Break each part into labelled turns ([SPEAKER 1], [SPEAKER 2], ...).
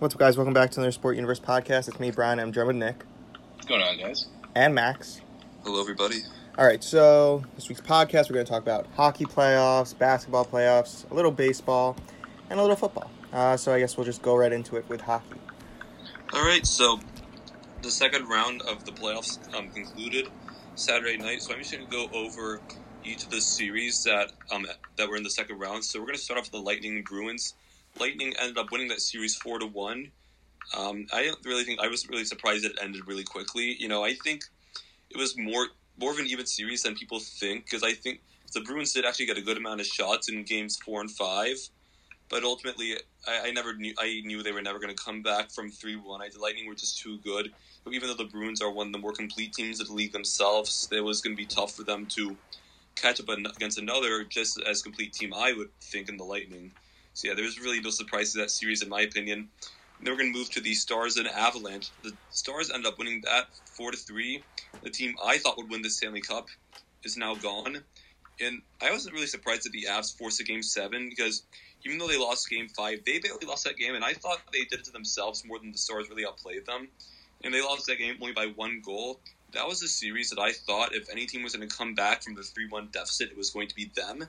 [SPEAKER 1] What's up, guys? Welcome back to another Sport Universe podcast. It's me, Brian. I'm joined with Nick
[SPEAKER 2] What's going on, guys?
[SPEAKER 1] and Max.
[SPEAKER 3] Hello, everybody.
[SPEAKER 1] All right, so this week's podcast, we're going to talk about hockey playoffs, basketball playoffs, a little baseball, and a little football. Uh, so I guess we'll just go right into it with hockey.
[SPEAKER 3] All right, so the second round of the playoffs um, concluded Saturday night. So I'm just going to go over each of the series that um, that were in the second round. So we're going to start off with the Lightning and Bruins. Lightning ended up winning that series four to one. Um, I don't really think I was really surprised it ended really quickly. You know, I think it was more more of an even series than people think because I think the Bruins did actually get a good amount of shots in games four and five, but ultimately I, I never knew I knew they were never going to come back from three one. I the Lightning were just too good. Even though the Bruins are one of the more complete teams of the league themselves, it was going to be tough for them to catch up against another just as complete team. I would think in the Lightning. So yeah, there's really no surprises that series in my opinion. Then we're going to move to the Stars and Avalanche. The Stars ended up winning that four to three. The team I thought would win the Stanley Cup is now gone, and I wasn't really surprised that the Avs forced a game seven because even though they lost game five, they barely lost that game, and I thought they did it to themselves more than the Stars really outplayed them, and they lost that game only by one goal. That was a series that I thought if any team was going to come back from the three one deficit, it was going to be them,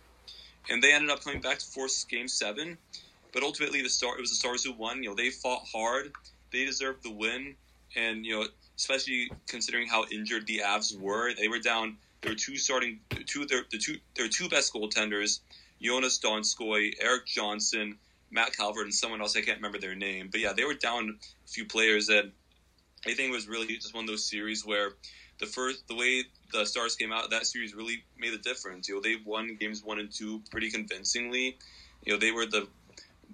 [SPEAKER 3] and they ended up coming back to force game seven. But ultimately, the star it was the Stars who won. You know, they fought hard. They deserved the win, and you know, especially considering how injured the Avs were, they were down. Were two starting, two their the two their two best goaltenders, Joonas Donskoi, Erik Johnson, Matt Calvert, and someone else I can't remember their name. But yeah, they were down a few players, and I think it was really just one of those series where the first the way the Stars came out that series really made a difference. You know, they won games one and two pretty convincingly. You know, they were the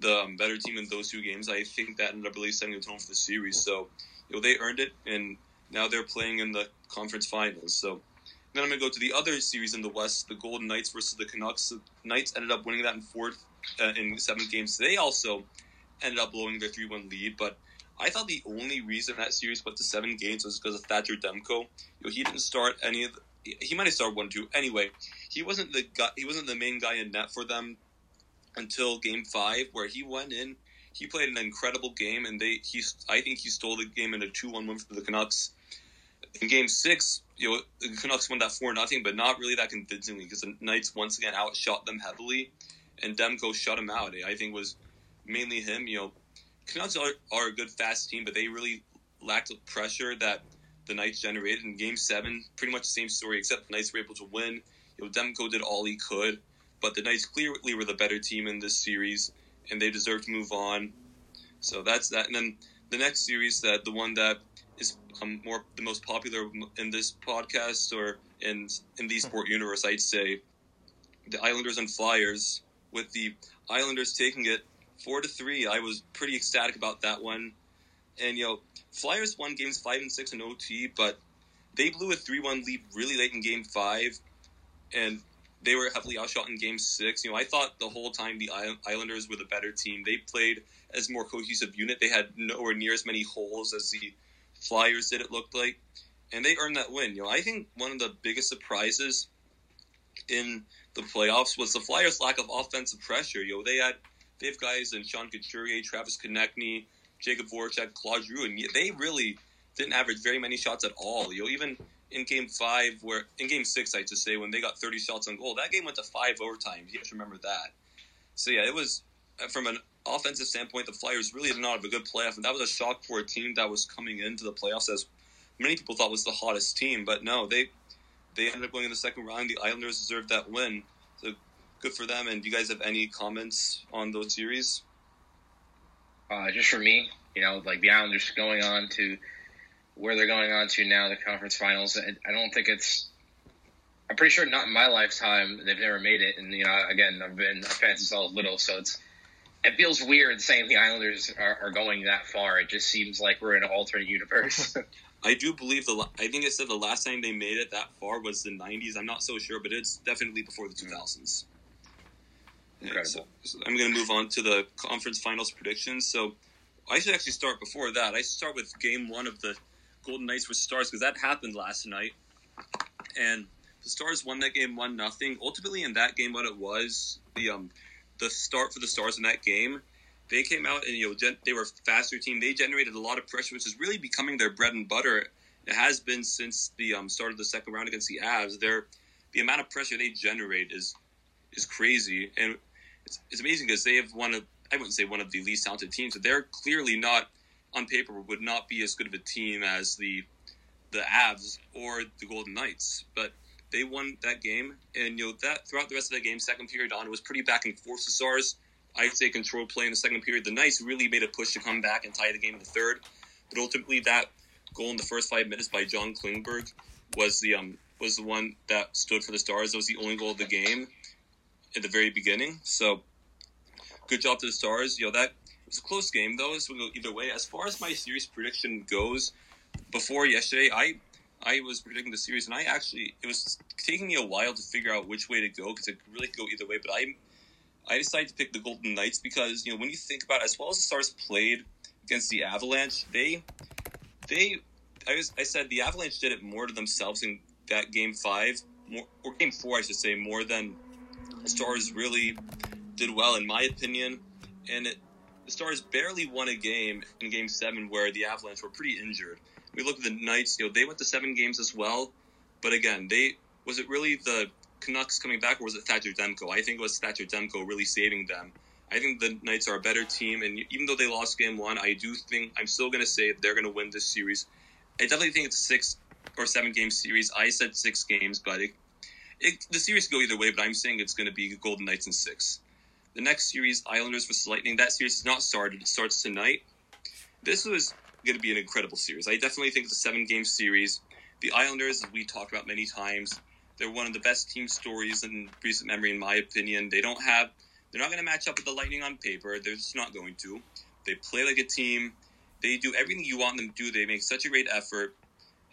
[SPEAKER 3] the um, better team in those two games. I think that ended up really setting the tone for the series. So, you know, they earned it, and now they're playing in the conference finals. So, then I'm to go to the other series in the West, the Golden Knights versus the Canucks. The Knights ended up winning that in fourth uh, in seven games. They also ended up blowing their three one lead, but I thought the only reason that series went to seven games was because of Thatcher Demko. You know, he didn't start any of. The, he might have started one two. Anyway, he wasn't the guy. He wasn't the main guy in net for them until game five, where he went in. He played an incredible game, and they he I think he stole the game in a two one win for the Canucks. In game six, you know the Canucks won that four nothing, but not really that convincingly because the Knights once again outshot them heavily, and Demko shut him out. I think was mainly him. You know, Canucks are, are a good fast team, but they really lacked the pressure that the Knights generated in Game Seven. Pretty much the same story, except the Knights were able to win. You know, Demko did all he could but the Knights clearly were the better team in this series, and they deserve to move on. So that's that. And then the next series, that the one that is um, more the most popular in this podcast or in in the sport universe, I'd say, the Islanders and Flyers. With the Islanders taking it four to three, I was pretty ecstatic about that one. And you know, Flyers won games five and six in OT, but they blew a three one lead really late in game five, and they were heavily outshot in game six. You know, I thought the whole time the Islanders were the better team. They played as more cohesive unit. They had nowhere near as many holes as the Flyers did, it looked like. And they earned that win. You know, I think one of the biggest surprises in the playoffs was the Flyers' lack of offensive pressure. You know, they had they have guys in Sean Couturier, Travis Konecny, Jakub Voracek, Claude Giroux, and they really didn't average very many shots at all. You know, even in game five, where in game six, I should say, when they got 30 shots on goal, that game went to five overtimes. You have to remember that. So yeah, it was uh, from an offensive standpoint, the Flyers really did not have a good playoff, and that was a shock for a team that was coming into the playoffs as many people thought was the hottest team. But no, they they ended up going in the second round. The Islanders deserved that win, good for them. And do you guys have any comments on those series?
[SPEAKER 2] Uh, just for me, you know, like the Islanders going on to where they're going on to now, the conference finals. I don't think it's. I'm pretty sure not in my lifetime they've never made it, and you know, again, I've been a fan since I was little, so it's it feels weird saying the Islanders are, are going that far. It just seems like we're in an alternate universe.
[SPEAKER 3] I do believe the. I think it said the last time they made it that far was the '90s. I'm not so sure, but it's definitely before the 2000s. Yeah, so, I'm going to move on to the conference finals predictions. So I should actually start before that. I start with game one of the Golden Knights versus Stars because that happened last night, and the Stars won that game one nothing. Ultimately, in that game, what it was the um the start for the Stars in that game, they came out and you know gen- they were a faster team. They generated a lot of pressure, which is really becoming their bread and butter. It has been since the um, start of the second round against the Avs. Their the amount of pressure they generate is is crazy, and it's, it's amazing because they have one of I wouldn't say one of the least talented teams, but they're clearly not on paper would not be as good of a team as the the Avs or the Golden Knights, but they won that game, and you know that throughout the rest of the game, second period on, it was pretty back and forth. The Stars, I'd say, control play in the second period. The Knights really made a push to come back and tie the game in the third, but ultimately that goal in the first five minutes by John Klingberg was the um was the one that stood for the Stars. That was the only goal of the game at the very beginning. So good job to the Stars. You know that it was a close game though. This would go either way. As far as my series prediction goes, before yesterday, I I was predicting the series, and I actually it was taking me a while to figure out which way to go because it could really go either way. But I I decided to pick the Golden Knights because you know when you think about it, as well as the Stars played against the Avalanche, they they I was I said the Avalanche did it more to themselves in that game five, more, or game four, I should say, more than the Stars really did well, in my opinion. And it, the Stars barely won a game in Game Seven where the Avalanche were pretty injured. We look at the Knights; you know, they went to seven games as well, but again, they was it really the Canucks coming back, or was it Thatcher Demko? I think it was Thatcher Demko really saving them. I think the Knights are a better team, and even though they lost Game One, I do think I'm still going to say they're going to win this series. I definitely think it's a six or seven game series. I said six games, but it, it, the series could go either way. But I'm saying it's going to be Golden Knights in six. The next series, Islanders versus Lightning. That series is not started. It starts tonight. This was going to be an incredible series. I definitely think it's a seven game series. The Islanders, we talked about many times, they're one of the best team stories in recent memory, in my opinion. They don't have, they're not going to match up with the Lightning on paper. They're just not going to. They play like a team. They do everything you want them to do. They make such a great effort.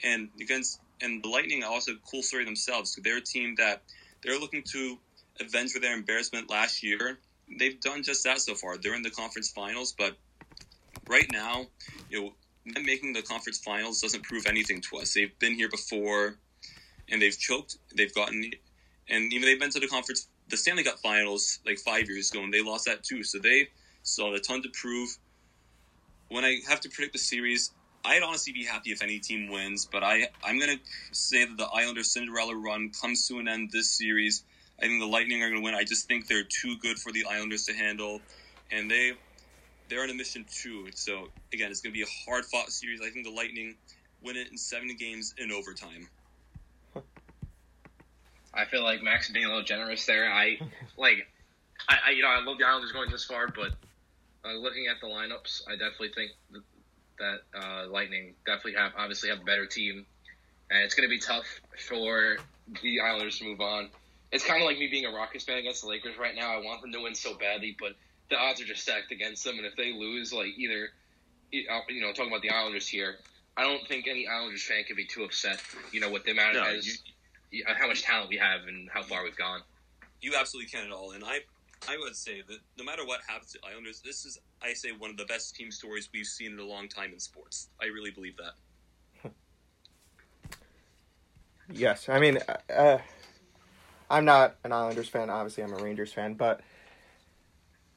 [SPEAKER 3] And against, and the Lightning are also a cool story themselves. So They're a team that they're looking to avenge for their embarrassment last year. They've done just that so far. They're in the conference finals, but right now, you know, them making the conference finals doesn't prove anything to us. They've been here before, and they've choked. They've gotten, and even they've been to the conference, the Stanley Cup finals like five years ago, and they lost that too. So they still have a ton to prove. When I have to predict the series, I'd honestly be happy if any team wins, but I I'm gonna say that the Islanders Cinderella run comes to an end this series. I think the Lightning are gonna win. I just think they're too good for the Islanders to handle, and they they're on a mission too. So again, it's going to be a hard fought series. I think the Lightning win it in seven games in overtime.
[SPEAKER 2] I feel like Max being a little generous there. I like, I, I you know I love the Islanders going this far, but uh, looking at the lineups, I definitely think that, uh, Lightning definitely have obviously have a better team, and it's going to be tough for the Islanders to move on. It's kind of like me being a Rockets fan against the Lakers right now. I want them to win so badly, but the odds are just stacked against them. And if they lose, like either, you know, talking about the Islanders here, I don't think any Islanders fan could be too upset. You know, with the amount
[SPEAKER 3] No,
[SPEAKER 2] of
[SPEAKER 3] you-
[SPEAKER 2] how much talent we have and how far we've gone.
[SPEAKER 3] You absolutely can at all, and I I would say that no matter what happens to Islanders, this is I say one of the best team stories we've seen in a long time in sports. I really believe that.
[SPEAKER 1] Yes, I mean, uh, I'm not an Islanders fan. Obviously, I'm a Rangers fan, but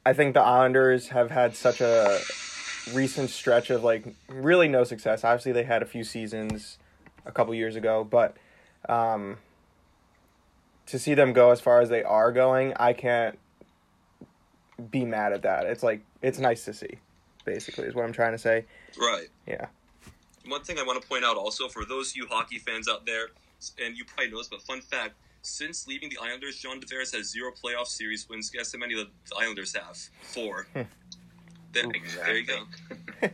[SPEAKER 1] I think the Islanders have had such a recent stretch of like really no success. Obviously, they had a few seasons a couple years ago, but um, to see them go as far as they are going, I can't be mad at that. It's like it's nice to see. Basically, is what I'm trying to say.
[SPEAKER 3] Right.
[SPEAKER 1] Yeah.
[SPEAKER 3] One thing I want to point out also for those of you hockey fans out there, and you probably know this, but fun fact: since leaving the Islanders, John Tavares has zero playoff series wins. Guess how many the Islanders have? Four. There, there you go.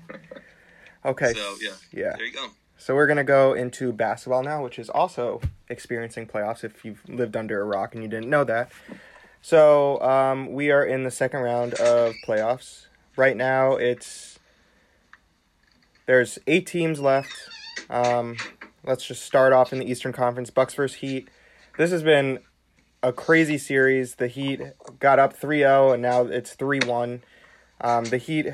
[SPEAKER 1] Okay.
[SPEAKER 3] So yeah,
[SPEAKER 1] Yeah.
[SPEAKER 3] there you go.
[SPEAKER 1] So we're gonna go into basketball now, which is also experiencing playoffs. If you've lived under a rock and you didn't know that, so um, we are in the second round of playoffs. Right now, it's there's eight teams left. Um, let's just start off in the Eastern Conference. Bucks versus Heat. This has been a crazy series. The Heat got up 3-0 and now it's 3-1. Um, the Heat,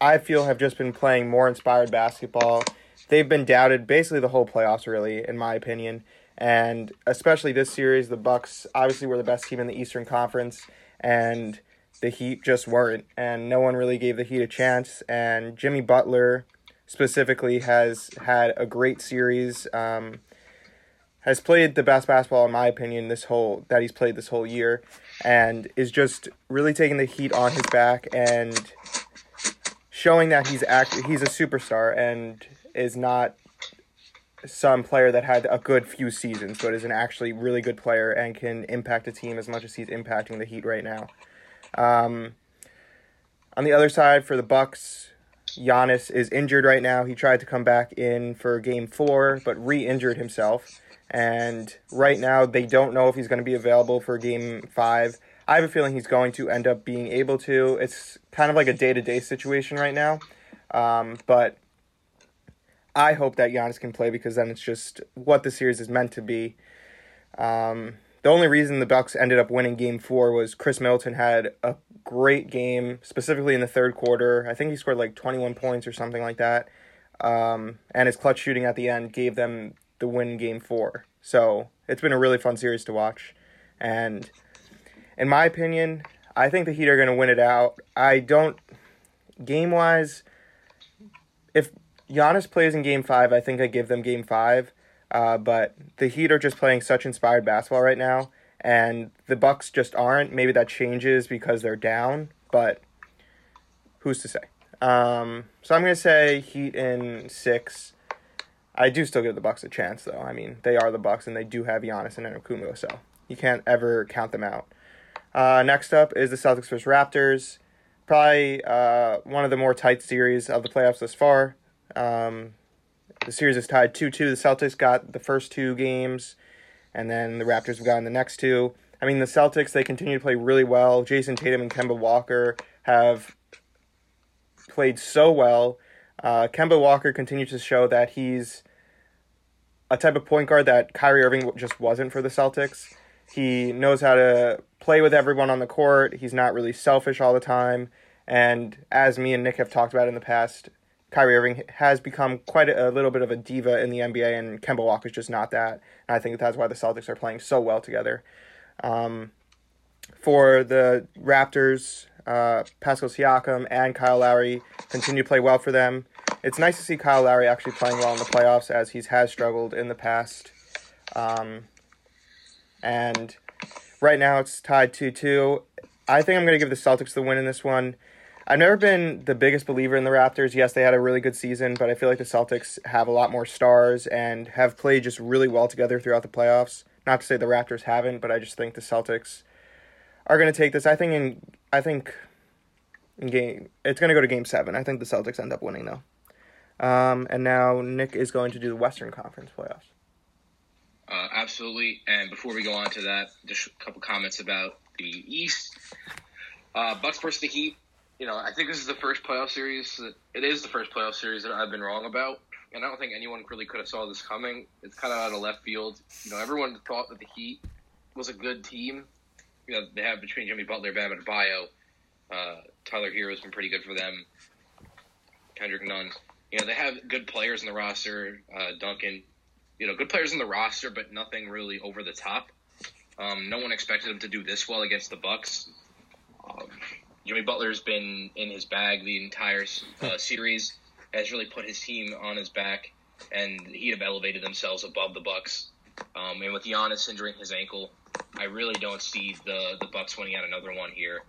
[SPEAKER 1] I feel, have just been playing more inspired basketball they've been doubted basically the whole playoffs really in my opinion and especially this series the bucks obviously were the best team in the eastern conference and the Heat just weren't, and no one really gave the Heat a chance. And Jimmy Butler specifically has had a great series. Um, has played the best basketball in my opinion this whole that he's played this whole year, and is just really taking the Heat on his back and showing that he's act he's a superstar and is not some player that had a good few seasons, but is an actually really good player and can impact a team as much as he's impacting the Heat right now. Um, on the other side, for the Bucks, Giannis is injured right now. He tried to come back in for Game Four, but re-injured himself, and right now they don't know if he's going to be available for Game Five. I have a feeling he's going to end up being able to. It's kind of like a day-to-day situation right now, um, but I hope that Giannis can play because then it's just what the series is meant to be. Um, the only reason the Bucks ended up winning Game Four was Khris Middleton had a great game, specifically in the third quarter. I think he scored like 21 points or something like that. Um, and his clutch shooting at the end gave them the win Game Four. So it's been a really fun series to watch. And in my opinion, I think the Heat are going to win it out. I don't game wise. If Giannis plays in Game Five, I think I give them Game Five. Uh, but the Heat are just playing such inspired basketball right now, and the Bucks just aren't. Maybe that changes because they're down, but who's to say? Um, so I'm gonna say Heat in six. I do still give the Bucks a chance, though. I mean, they are the Bucks, and they do have Giannis and Antetokounmpo, so you can't ever count them out. Uh, next up is the Celtics vs Raptors. Probably uh, one of the more tight series of the playoffs thus far. Um, the series is tied 2 2. The Celtics got the first two games, and then the Raptors have gotten the next two. I mean, the Celtics, they continue to play really well. Jayson Tatum and Kemba Walker have played so well. Uh, Kemba Walker continues to show that he's a type of point guard that Kyrie Irving just wasn't for the Celtics. He knows how to play with everyone on the court. He's not really selfish all the time. And as me and Nick have talked about in the past, Kyrie Irving has become quite a, a, little bit of a diva in the NBA, and Kemba Walker's just not that. And I think that's why the Celtics are playing so well together. Um, for the Raptors, uh, Pascal Siakam and Kyle Lowry continue to play well for them. It's nice to see Kyle Lowry actually playing well in the playoffs, as he has struggled in the past. Um, and right now it's tied 2 2. I think I'm going to give the Celtics the win in this one. I've never been the biggest believer in the Raptors. Yes, they had a really good season, but I feel like the Celtics have a lot more stars and have played just really well together throughout the playoffs. Not to say the Raptors haven't, but I just think the Celtics are going to take this. I think in I think in game it's going to go to game 7. I think the Celtics end up winning though. Um, and now Nick is going to do the Western Conference playoffs.
[SPEAKER 4] Uh, absolutely. And before we go on to that, just a couple comments about the East. Uh, Bucks versus the Heat you know, I think this is the first playoff series. That, it is the first playoff series that I've been wrong about, and I don't think anyone really could have saw this coming. It's kind of out of left field. You know, everyone thought that the Heat was a good team. You know, they have between Jimmy Butler, Bam Adebayo, uh, Tyler Herro's been pretty good for them. Kendrick Nunn. You know, they have good players in the roster. Uh, Duncan, you know, good players in the roster, but nothing really over the top. Um, no one expected them to do this well against the Bucks. Um, Jimmy Butler's been in his bag the entire uh, series, has really put his team on his back, and he have elevated themselves above the Bucks. Um, and with Giannis injuring his ankle, I really don't see the the Bucks winning out another one here.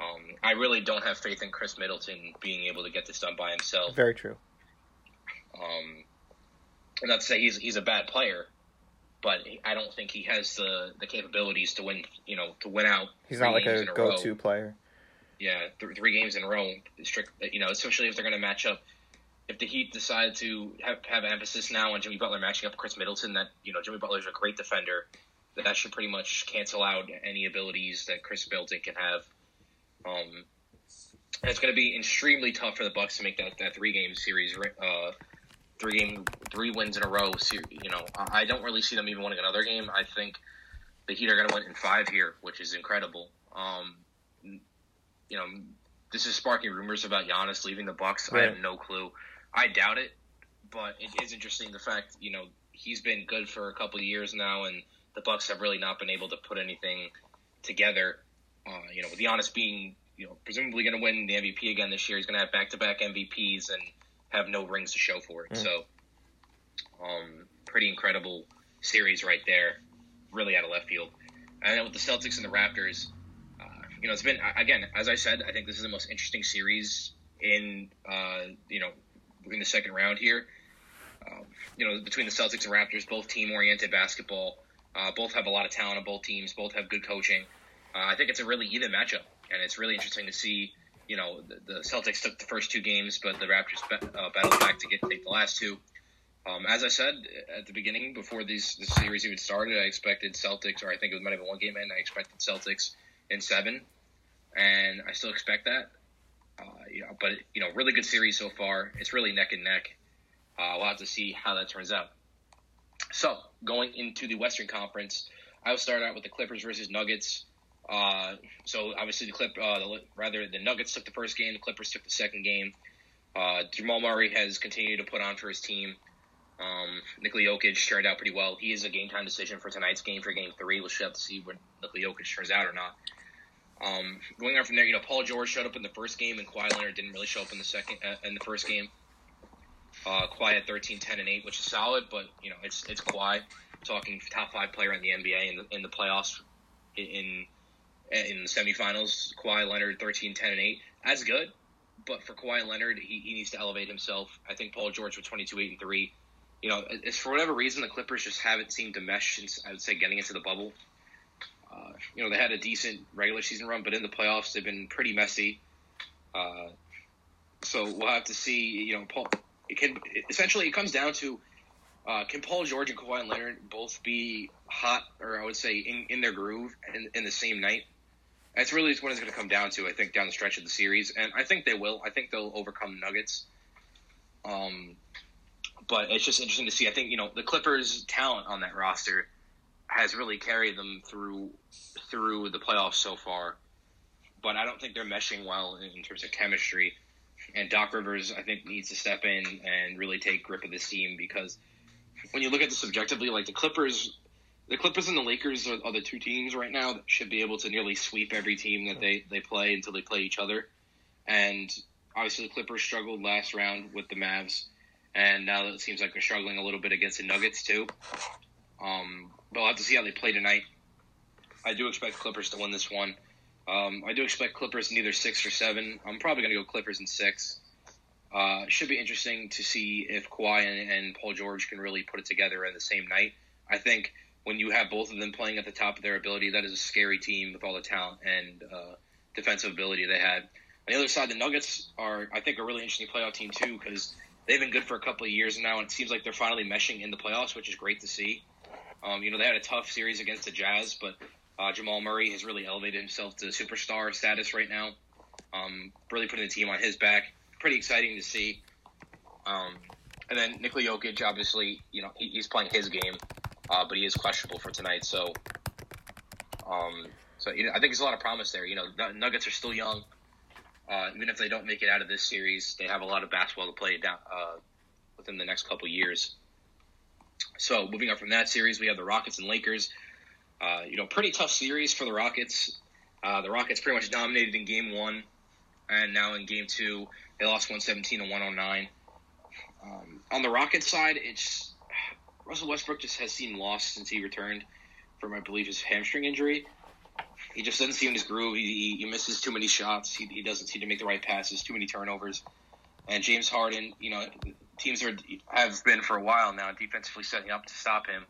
[SPEAKER 4] Um, I really don't have faith in Khris Middleton being able to get this done by himself.
[SPEAKER 1] Very true.
[SPEAKER 4] Um, and not to say he's he's a bad player, but I don't think he has the the capabilities to win. You know, to win out.
[SPEAKER 1] He's not like a, a go to player
[SPEAKER 4] yeah, th- three games in a row. Strict, you know, especially if they're going to match up. If the Heat decide to have, have emphasis now on Jimmy Butler matching up Khris Middleton, that you know Jimmy Butler is a great defender, that that should pretty much cancel out any abilities that Khris Middleton can have. Um, and it's going to be extremely tough for the Bucks to make that, that three game series, uh, three game, three wins in a row. You know, I don't really see them even winning another game. I think the Heat are going to win in five here, which is incredible. Um, you know, this is sparking rumors about Giannis leaving the Bucks. Right. I have no clue. I doubt it, but it is interesting the fact you know he's been good for a couple of years now, and the Bucks have really not been able to put anything together. Uh, you know, with Giannis being you know presumably going to win the MVP again this year, he's going to have back to back MVPs and have no rings to show for it. Mm. So, um, pretty incredible series right there, really out of left field. And then with the Celtics and the Raptors, you know, it's been again, as I said, I think this is the most interesting series in uh, you know in the second round here. Um, you know, between the Celtics and Raptors, both team oriented basketball, uh, both have a lot of talent on both teams, both have good coaching. Uh, I think it's a really even matchup, and it's really interesting to see. You know, the, the Celtics took the first two games, but the Raptors uh, battled back to get take the last two. Um, as I said at the beginning, before these this series even started, I expected Celtics, or I think it might have been one game in. I expected Celtics in seven, and I still expect that. Uh, you know, but you know, really good series so far. It's really neck and neck. Uh, we'll have to see how that turns out. So going into the Western Conference, I will start out with the Clippers versus Nuggets. Uh, so obviously the clip, uh, the, rather the Nuggets took the first game, the Clippers took the second game. Uh, Jamal Murray has continued to put on for his team. Um, Nikola Jokic turned out pretty well. He is a game time decision for tonight's game for Game Three. We'll have to see when Nikola Jokic turns out or not. Um, going on from there, you know, Paul George showed up in the first game, and Kawhi Leonard didn't really show up in the second uh, in the first game. Uh, Kawhi had 13, 10, and 8, which is solid, but you know it's it's Kawhi talking top five player in the NBA in the in the playoffs in in the semifinals. Kawhi Leonard 13, 10, and 8. That's good, but for Kawhi Leonard, he, he needs to elevate himself. I think Paul George with 22, 8, and 3. You know, it's for whatever reason the Clippers just haven't seemed to mesh since I would say getting into the bubble. Uh, you know, they had a decent regular season run, but in the playoffs, they've been pretty messy. Uh, so we'll have to see. You know, Paul. It can essentially it comes down to uh, can Paul George and Kawhi Leonard both be hot, or I would say in, in their groove in, in the same night? That's really what it's going to come down to. I think down the stretch of the series, and I think they will. I think they'll overcome Nuggets. Um, but it's just interesting to see. I think you know the Clippers' talent on that roster has really carried them through through the playoffs so far. But I don't think they're meshing well in terms of chemistry. And Doc Rivers, I think, needs to step in and really take grip of this team because when you look at this objectively, like the Clippers, the Clippers and the Lakers are, are the two teams right now that should be able to nearly sweep every team that they, they play until they play each other. And obviously, the Clippers struggled last round with the Mavs, and now it seems like they're struggling a little bit against the Nuggets too. Um, but we'll have to see how they play tonight. I do expect Clippers to win this one. Um, I do expect Clippers in either six or seven. I'm probably going to go Clippers in six. Uh, should be interesting to see if Kawhi and, and, Paul George can really put it together in the same night. I think when you have both of them playing at the top of their ability, that is a scary team with all the talent and uh, defensive ability they had. On the other side, the Nuggets are, I think, a really interesting playoff team too because they've been good for a couple of years now, and it seems like they're finally meshing in the playoffs, which is great to see. Um, you know, they had a tough series against the Jazz, but uh, Jamal Murray has really elevated himself to superstar status right now. Um, really putting the team on his back. Pretty exciting to see. Um, and then Nikola Jokic, obviously, you know, he, he's playing his game, uh, but he is questionable for tonight. So, um, so you know, I think there's a lot of promise there. You know, Nuggets are still young. Uh, even if they don't make it out of this series, they have a lot of basketball to play down uh, within the next couple years. So moving on from that series, we have the Rockets and Lakers. Uh, you know, pretty tough series for the Rockets. Uh, the Rockets pretty much dominated in Game One, and now in Game Two, they lost 117 to 109. Um, on the Rockets side, it's Russell Westbrook just has seen lost since he returned from, I believe, his hamstring injury. He just doesn't seem in his groove. He, he misses too many shots. He, he doesn't seem to make the right passes. Too many turnovers. And James Harden, you know, teams are have been for a while now defensively setting up to stop him.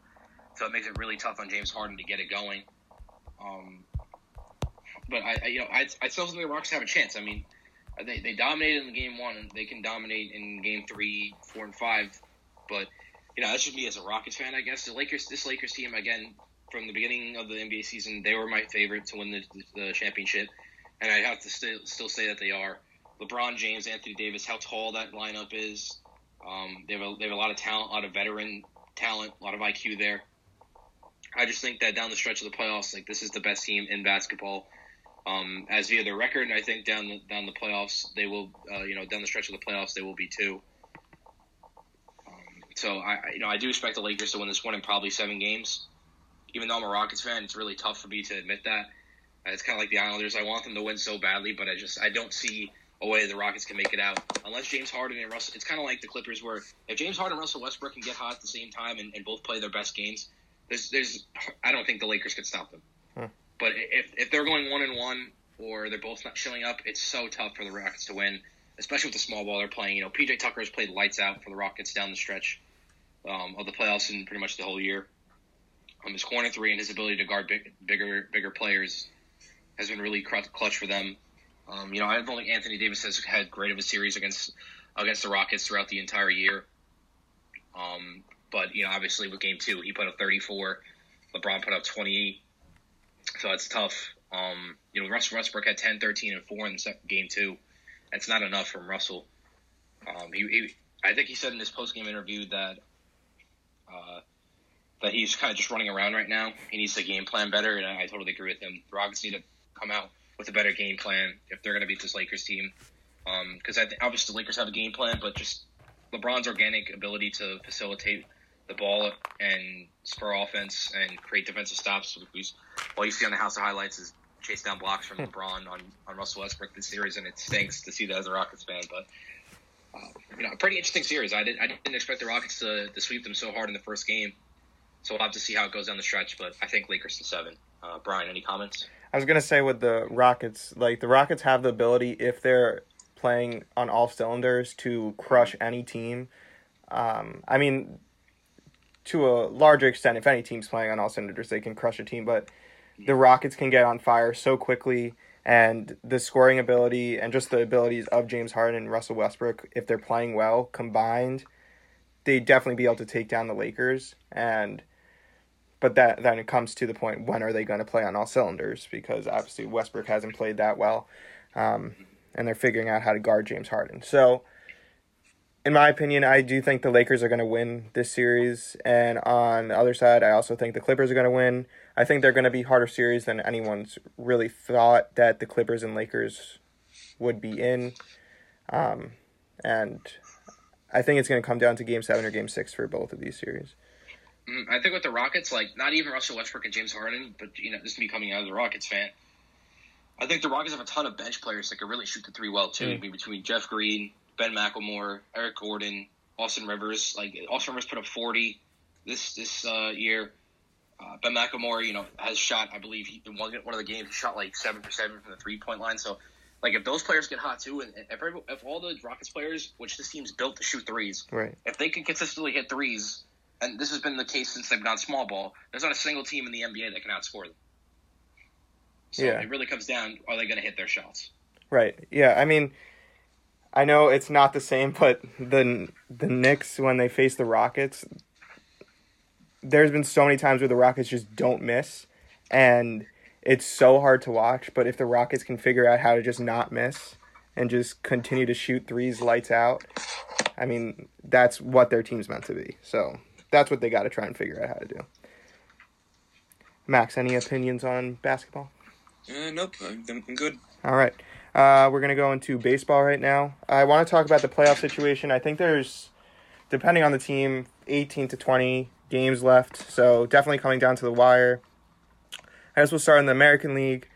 [SPEAKER 4] So it makes it really tough on James Harden to get it going. Um, but I, I, you know, I, I still think the Rockets have a chance. I mean, they, they dominated in game one, and they can dominate in game three, four, and five. But you know, that's just me as a Rockets fan, I guess. The Lakers, this Lakers team, again, from the beginning of the NBA season, they were my favorite to win the, the championship, and I have to still still say that they are. LeBron James, Anthony Davis, how tall that lineup is, um, they have a, they have a lot of talent, a lot of veteran talent, a lot of IQ there. I just think that down the stretch of the playoffs, like this is the best team in basketball. Um, as via their record, I think down the down the playoffs they will, uh, you know, down the stretch of the playoffs they will be too. Um, so I, you know, I do expect the Lakers to win this one in probably seven games. Even though I'm a Rockets fan, it's really tough for me to admit that. It's kind of like the Islanders. I want them to win so badly, but I just I don't see a way the Rockets can make it out unless James Harden and Russell. It's kind of like the Clippers, where if James Harden and Russell Westbrook can get hot at the same time and, and both play their best games, there's there's I don't think the Lakers could stop them.
[SPEAKER 1] Hmm.
[SPEAKER 4] But if if they're going one and one or they're both not showing up, it's so tough for the Rockets to win, especially with the small ball they're playing. You know, PJ Tucker has played lights out for the Rockets down the stretch um, of the playoffs and pretty much the whole year. Um, his corner three and his ability to guard big, bigger bigger players has been really clutch for them. Um, you know, I don't think Anthony Davis has had great of a series against against the Rockets throughout the entire year. Um, but you know, obviously with Game Two, he put up 34. LeBron put up 28. So that's tough. Um, you know, Russell Westbrook had 10, 13, and four in the second game two. That's not enough from Russell. Um, he, he, I think he said in his post game interview that uh, that he's kind of just running around right now. He needs to game plan better, and I, I totally agree with him. The Rockets need to come out with a better game plan if they're going to beat this Lakers team. Because um, obviously the Lakers have a game plan, but just LeBron's organic ability to facilitate the ball and spur offense and create defensive stops. All you see on the House of Highlights is chase down blocks from LeBron on, on Russell Westbrook this series, and it stinks to see that as a Rockets fan. But uh, you know, a pretty interesting series. I didn't I didn't expect the Rockets to, to sweep them so hard in the first game. So we'll have to see how it goes down the stretch. But I think Lakers in seven. Uh, Brian, any comments?
[SPEAKER 1] I was gonna say with the Rockets, like the Rockets have the ability if they're playing on all cylinders to crush any team. Um, I mean, to a larger extent, if any team's playing on all cylinders, they can crush a team. But the Rockets can get on fire so quickly, and the scoring ability and just the abilities of James Harden and Russell Westbrook, if they're playing well combined, they'd definitely be able to take down the Lakers. And but that then it comes to the point when are they going to play on all cylinders because obviously Westbrook hasn't played that well, um, and they're figuring out how to guard James Harden. So, in my opinion, I do think the Lakers are going to win this series, and on the other side, I also think the Clippers are going to win. I think they're going to be harder series than anyone's really thought that the Clippers and Lakers would be in, um, and I think it's going to come down to Game Seven or Game Six for both of these series.
[SPEAKER 4] Mm, I think with the Rockets, like not even Russell Westbrook and James Harden, but you know, this is me coming out of the Rockets fan. I think the Rockets have a ton of bench players that can really shoot the three well too. Mm. between Jeff Green, Ben McLemore, Eric Gordon, Austin Rivers. Like Austin Rivers put up forty this this uh, year. Uh, ben McLemore, you know, has shot. I believe he, one one of the games he shot like seven for seven from the three point line. So, like, if those players get hot too, and if if all the Rockets players, which this team's built to shoot threes,
[SPEAKER 1] right?
[SPEAKER 4] If they can consistently hit threes, and this has been the case since they've gone small ball. There's not a single team in the NBA that can outscore them. So yeah. it really comes down: are they going to hit their shots?
[SPEAKER 1] Right. Yeah. I mean, I know it's not the same, but the the Knicks when they face the Rockets, there's been so many times where the Rockets just don't miss, and it's so hard to watch. But if the Rockets can figure out how to just not miss and just continue to shoot threes lights out, I mean, that's what their team's meant to be. So that's what they got to try and figure out how to do. Max, any opinions on basketball?
[SPEAKER 3] Uh, nope, I'm, I'm good.
[SPEAKER 1] All right. Uh, we're going to go into baseball right now. I want to talk about the playoff situation. I think there's, depending on the team, 18 to 20 games left. So definitely coming down to the wire. I guess we'll start in the American League.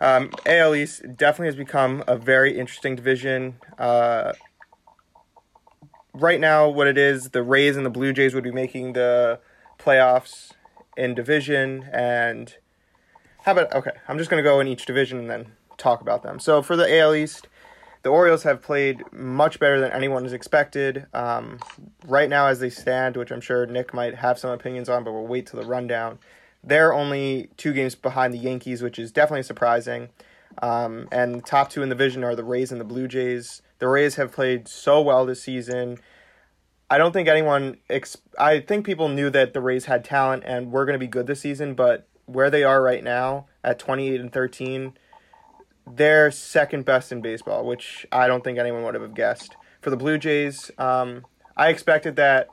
[SPEAKER 1] Um, AL East definitely has become a very interesting division. Uh, right now, what it is, the Rays and the Blue Jays would be making the playoffs in division. And how about, okay, I'm just going to go in each division and then talk about them. So for the AL East, the Orioles have played much better than anyone has expected. Um, right now, as they stand, which I'm sure Nick might have some opinions on, but we'll wait till the rundown. They're only two games behind the Yankees, which is definitely surprising. Um, and the top two in the division are the Rays and the Blue Jays. The Rays have played so well this season. I don't think anyone. Ex- I think people knew that the Rays had talent and were going to be good this season, but where they are right now at 28 and 13, they're second best in baseball, which I don't think anyone would have guessed. For the Blue Jays, um, I expected that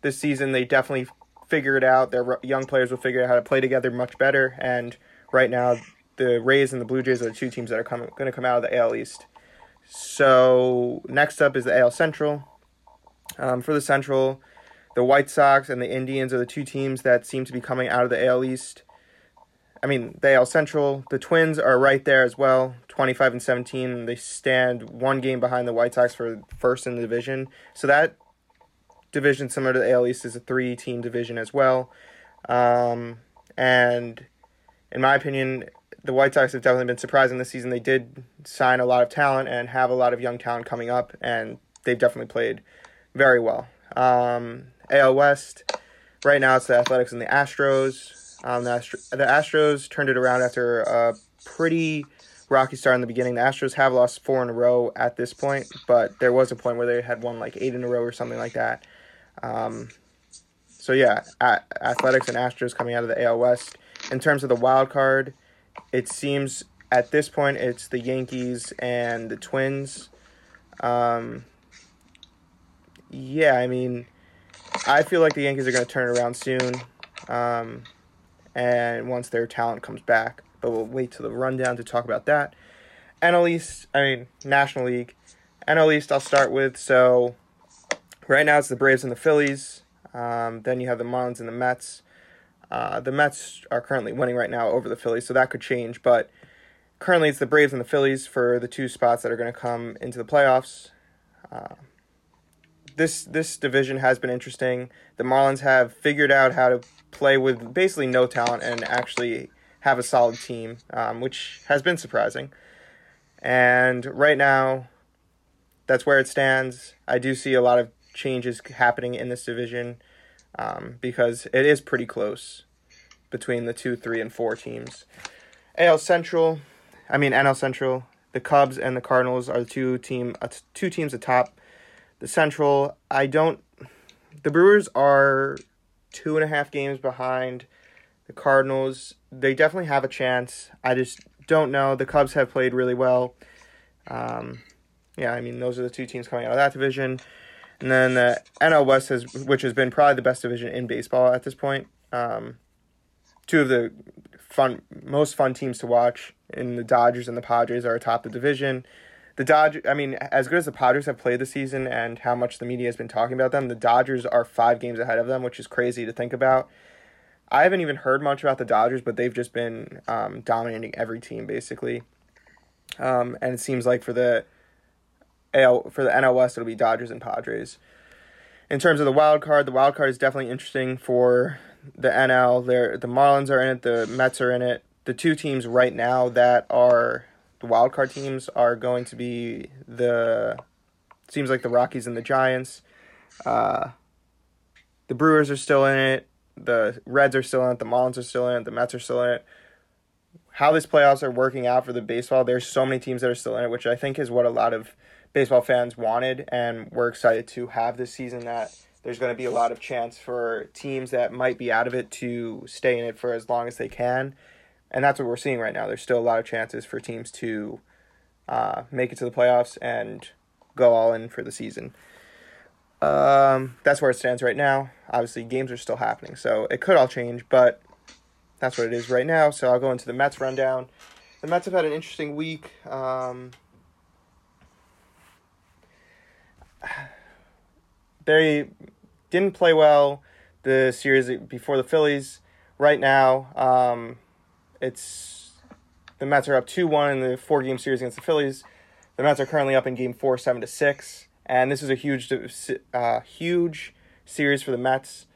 [SPEAKER 1] this season they definitely figure it out. Their young players will figure out how to play together much better. And right now, the Rays and the Blue Jays are the two teams that are coming, going to come out of the AL East. So next up is the AL Central. Um, for the Central, the White Sox and the Indians are the two teams that seem to be coming out of the AL East I mean, the AL Central, the Twins are right there as well, 25 and 17. They stand one game behind the White Sox for first in the division. So that division, similar to the AL East, is a three team division as well. Um, and in my opinion, the White Sox have definitely been surprising this season. They did sign a lot of talent and have a lot of young talent coming up, and they've definitely played very well. Um, AL West, right now it's the Athletics and the Astros. Um, the, Astro- the Astros turned it around after a pretty rocky start in the beginning. The Astros have lost four in a row at this point, but there was a point where they had won like eight in a row or something like that. Um, so yeah, Athletics and Astros coming out of the AL West. In terms of the wild card, it seems at this point it's the Yankees and the Twins. Um, yeah, I mean, I feel like the Yankees are going to turn around soon, um, and once their talent comes back. But we'll wait till the rundown to talk about that. NL East, I mean National League, NL East. I'll start with so. Right now it's the Braves and the Phillies. Um, then you have the Marlins and the Mets. Uh, the Mets are currently winning right now over the Phillies, so that could change. But currently, it's the Braves and the Phillies for the two spots that are going to come into the playoffs. Uh, this this division has been interesting. The Marlins have figured out how to play with basically no talent and actually have a solid team, um, which has been surprising. And right now, that's where it stands. I do see a lot of changes happening in this division um, because it is pretty close between the two, three, and four teams. AL Central, I mean NL Central, the Cubs and the Cardinals are the two team uh, two teams atop the Central. I don't. The Brewers are two and a half games behind the Cardinals. They definitely have a chance. I just don't know. The Cubs have played really well. Um, yeah, I mean those are the two teams coming out of that division. And then the NL West has, which has been probably the best division in baseball at this point. Um, two of the fun, most fun teams to watch in the Dodgers and the Padres are atop the division. The Dodgers, I mean, as good as the Padres have played this season and how much the media has been talking about them, the Dodgers are five games ahead of them, which is crazy to think about. I haven't even heard much about the Dodgers, but they've just been um, dominating every team basically. Um, and it seems like for the AL for the NL West, it'll be Dodgers and Padres. In terms of the wild card, the wild card is definitely interesting for the NL. There, the Marlins are in it, the Mets are in it. The two teams right now that are the wild card teams are going to be the seems like the Rockies and the Giants. Uh, the Brewers are still in it. The Reds are still in it. The Marlins are still in it. The Mets are still in it. How this playoffs are working out for the baseball, there's so many teams that are still in it, which I think is what a lot of baseball fans wanted, and we're excited to have this season that there's going to be a lot of chance for teams that might be out of it to stay in it for as long as they can. And that's what we're seeing right now. There's still a lot of chances for teams to uh, make it to the playoffs and go all in for the season. Um, that's where it stands right now. Obviously, games are still happening, so it could all change, but that's what it is right now. So I'll go into the Mets rundown. The Mets have had an interesting week. Um, they didn't play well the series before the Phillies. Right now, um, it's the Mets are up two one in the four game series against the Phillies. The Mets are currently up in Game Four, seven to six, and this is a huge, uh, huge series for the Mets.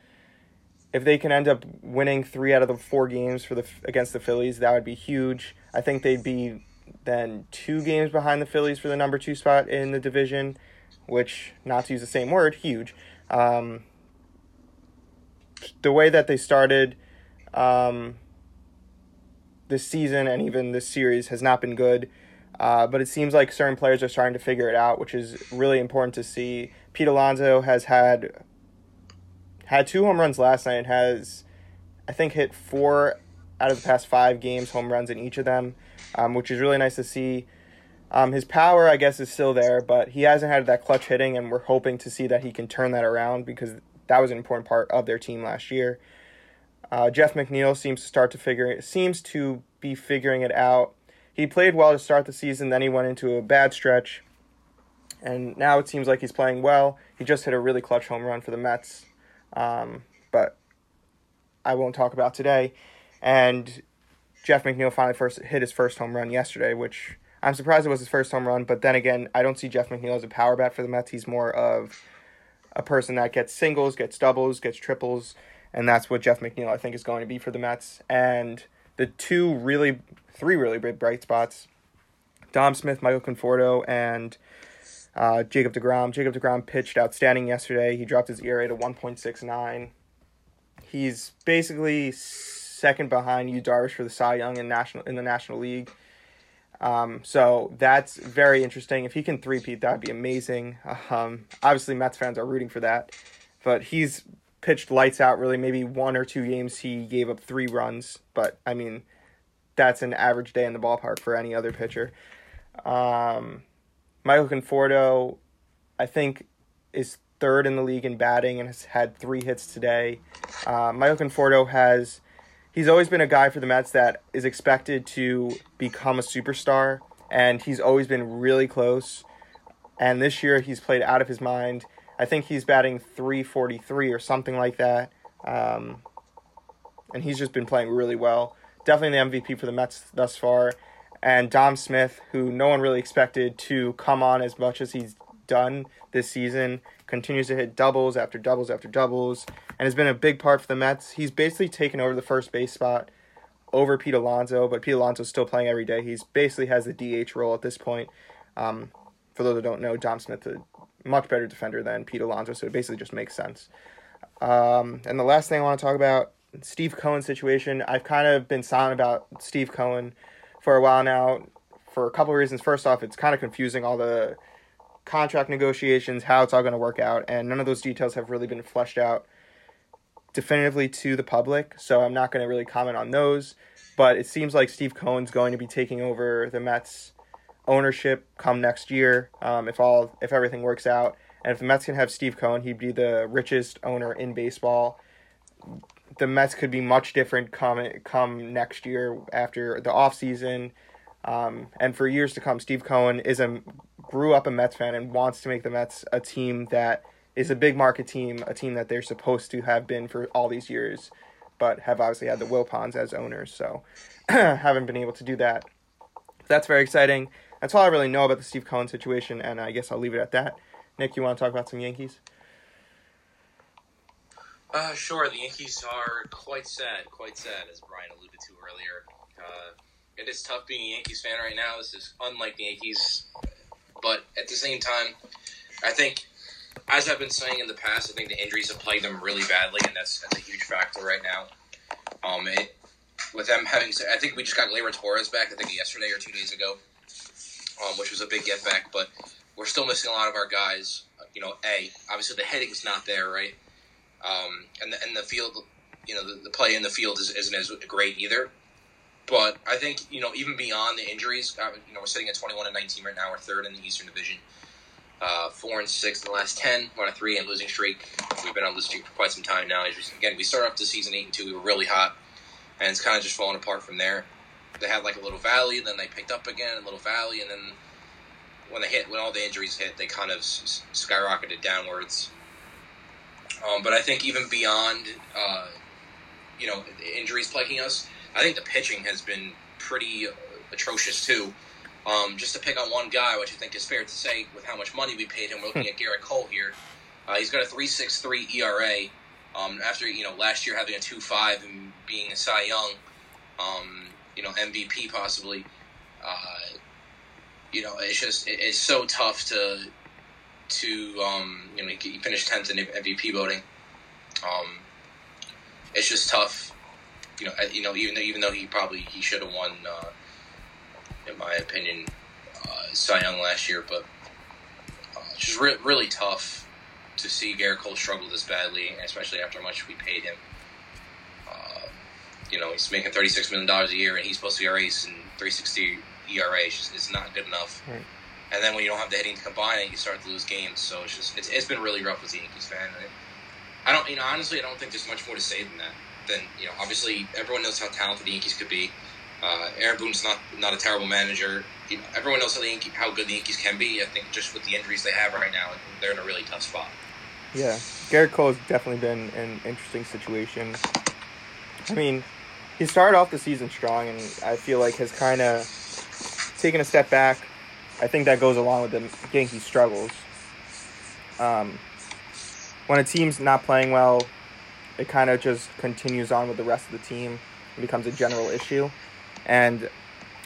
[SPEAKER 1] If they can end up winning three out of the four games for the against the Phillies, that would be huge. I think they'd be then two games behind the Phillies for the number two spot in the division, which, not to use the same word, huge. Um, the way that they started um, this season and even this series has not been good. Uh, but it seems like certain players are starting to figure it out, which is really important to see. Pete Alonso has had had two home runs last night has, I think, hit four out of the past five games home runs in each of them, um, which is really nice to see. Um, his power, I guess, is still there, but he hasn't had that clutch hitting, and we're hoping to see that he can turn that around because that was an important part of their team last year. Uh, Jeff McNeil seems to start to figure seems to be figuring it out. He played well to start the season, then he went into a bad stretch, and now it seems like he's playing well. He just hit a really clutch home run for the Mets, um, but I won't talk about today. And Jeff McNeil finally first hit his first home run yesterday, which I'm surprised it was his first home run. But then again, I don't see Jeff McNeil as a power bat for the Mets. He's more of a person that gets singles, gets doubles, gets triples, and that's what Jeff McNeil I think is going to be for the Mets. And the two really, three really big bright spots: Dom Smith, Michael Conforto, and uh, Jacob Degrom. Jacob Degrom pitched outstanding yesterday. He dropped his ERA to one point six nine. He's basically second behind Yu Darvish for the Cy Young in national in the National League. Um, so that's very interesting. If he can three-peat, that'd be amazing. Um, obviously, Mets fans are rooting for that, but he's pitched lights out. Really, maybe one or two games he gave up three runs, but I mean, that's an average day in the ballpark for any other pitcher. Um, Michael Conforto, I think, is third in the league in batting and has had three hits today. Uh, Michael Conforto has he's always been a guy for the Mets that is expected to become a superstar, and he's always been really close. And this year he's played out of his mind. I think he's batting 343 or something like that. Um, and he's just been playing really well. Definitely the MVP for the Mets thus far. And Dom Smith, who no one really expected to come on as much as he's done this season, continues to hit doubles after doubles after doubles, and has been a big part for the Mets. He's basically taken over the first base spot over Pete Alonso, but Pete Alonso's still playing every day. He's basically has the DH role at this point. Um, for those that don't know, Dom Smith a much better defender than Pete Alonso, so it basically just makes sense. Um, and the last thing I want to talk about, Steve Cohen situation. I've kind of been silent about Steve Cohen for a while now for a couple of reasons. First off, it's kind of confusing all the contract negotiations, how it's all going to work out, and none of those details have really been fleshed out definitively to the public. So I'm not going to really comment on those. But it seems like Steve Cohen's going to be taking over the Mets ownership come next year, um, if all if everything works out. And if the Mets can have Steve Cohen, he'd be the richest owner in baseball. The Mets could be much different come come next year after the offseason. Um, and for years to come, Steve Cohen is a grew up a Mets fan and wants to make the Mets a team that is a big market team, a team that they're supposed to have been for all these years, but have obviously had the Wilpons as owners, so haven't been able to do that. That's very exciting. That's all I really know about the Steve Cohen situation, and I guess I'll leave it at that. Nick, you want to talk about some Yankees?
[SPEAKER 4] Uh, sure. The Yankees are quite sad, quite sad, as Brian alluded to earlier. Uh, it is tough being a Yankees fan right now. This is unlike the Yankees but at the same time, I think, as I've been saying in the past, I think the injuries have plagued them really badly, and that's that's a huge factor right now. Um, it, with them having, I think we just got Gleyber Torres back. I think yesterday or two days ago, um, which was a big get back. But we're still missing a lot of our guys. You know, a obviously the hitting's not there, right? Um, and the, and the field, you know, the, the play in the field is, isn't as great either. But I think you know even beyond the injuries, uh, you know we're sitting at 21 and 19 right now. We're third in the Eastern Division, uh, four and six in the last 10. We're on a three game losing streak. We've been on losing streak for quite some time now. Again, we started off the season eight and two. We were really hot, and it's kind of just falling apart from there. They had like a little valley, then they picked up again, a little valley, and then when they hit, when all the injuries hit, they kind of skyrocketed downwards. Um, but I think even beyond, uh, you know, injuries plaguing us, I think the pitching has been pretty atrocious too. Um, just to pick on one guy, which I think is fair to say, with how much money we paid him, we're looking at Gerrit Cole here. Uh, he's got a three six three ERA. Um, after you know last year having a two five and being a Cy Young, um, you know MVP possibly. Uh, you know it's just it, it's so tough to to um, you know he finished tenth in MVP voting. Um, it's just tough you know, you know, even though, even though he probably he should have won, uh, in my opinion, uh, Cy Young last year, but uh, it's just re- really tough to see Gerrit Cole struggle this badly, especially after how much we paid him. Uh, you know, he's making thirty six million dollars a year, and he's supposed to be our ace, and three sixty ERA is just it's not good enough. Right. And then when you don't have the hitting to combine it, you start to lose games. So it's just it's, it's been really rough as a Yankees fan. I don't, you know, honestly, I don't think there's much more to say than that then you know obviously everyone knows how talented the Yankees could be. Uh, Aaron Boone's not not a terrible manager. You know, everyone knows how, the Yankee, how good the Yankees can be. I think just with the injuries they have right now, they're in a really tough spot.
[SPEAKER 1] Yeah, Cole has definitely been an interesting situation. I mean, he started off the season strong, and I feel like has kind of taken a step back. I think that goes along with the Yankees' struggles. Um, when a team's not playing well, it kind of just continues on with the rest of the team. It becomes a general issue, and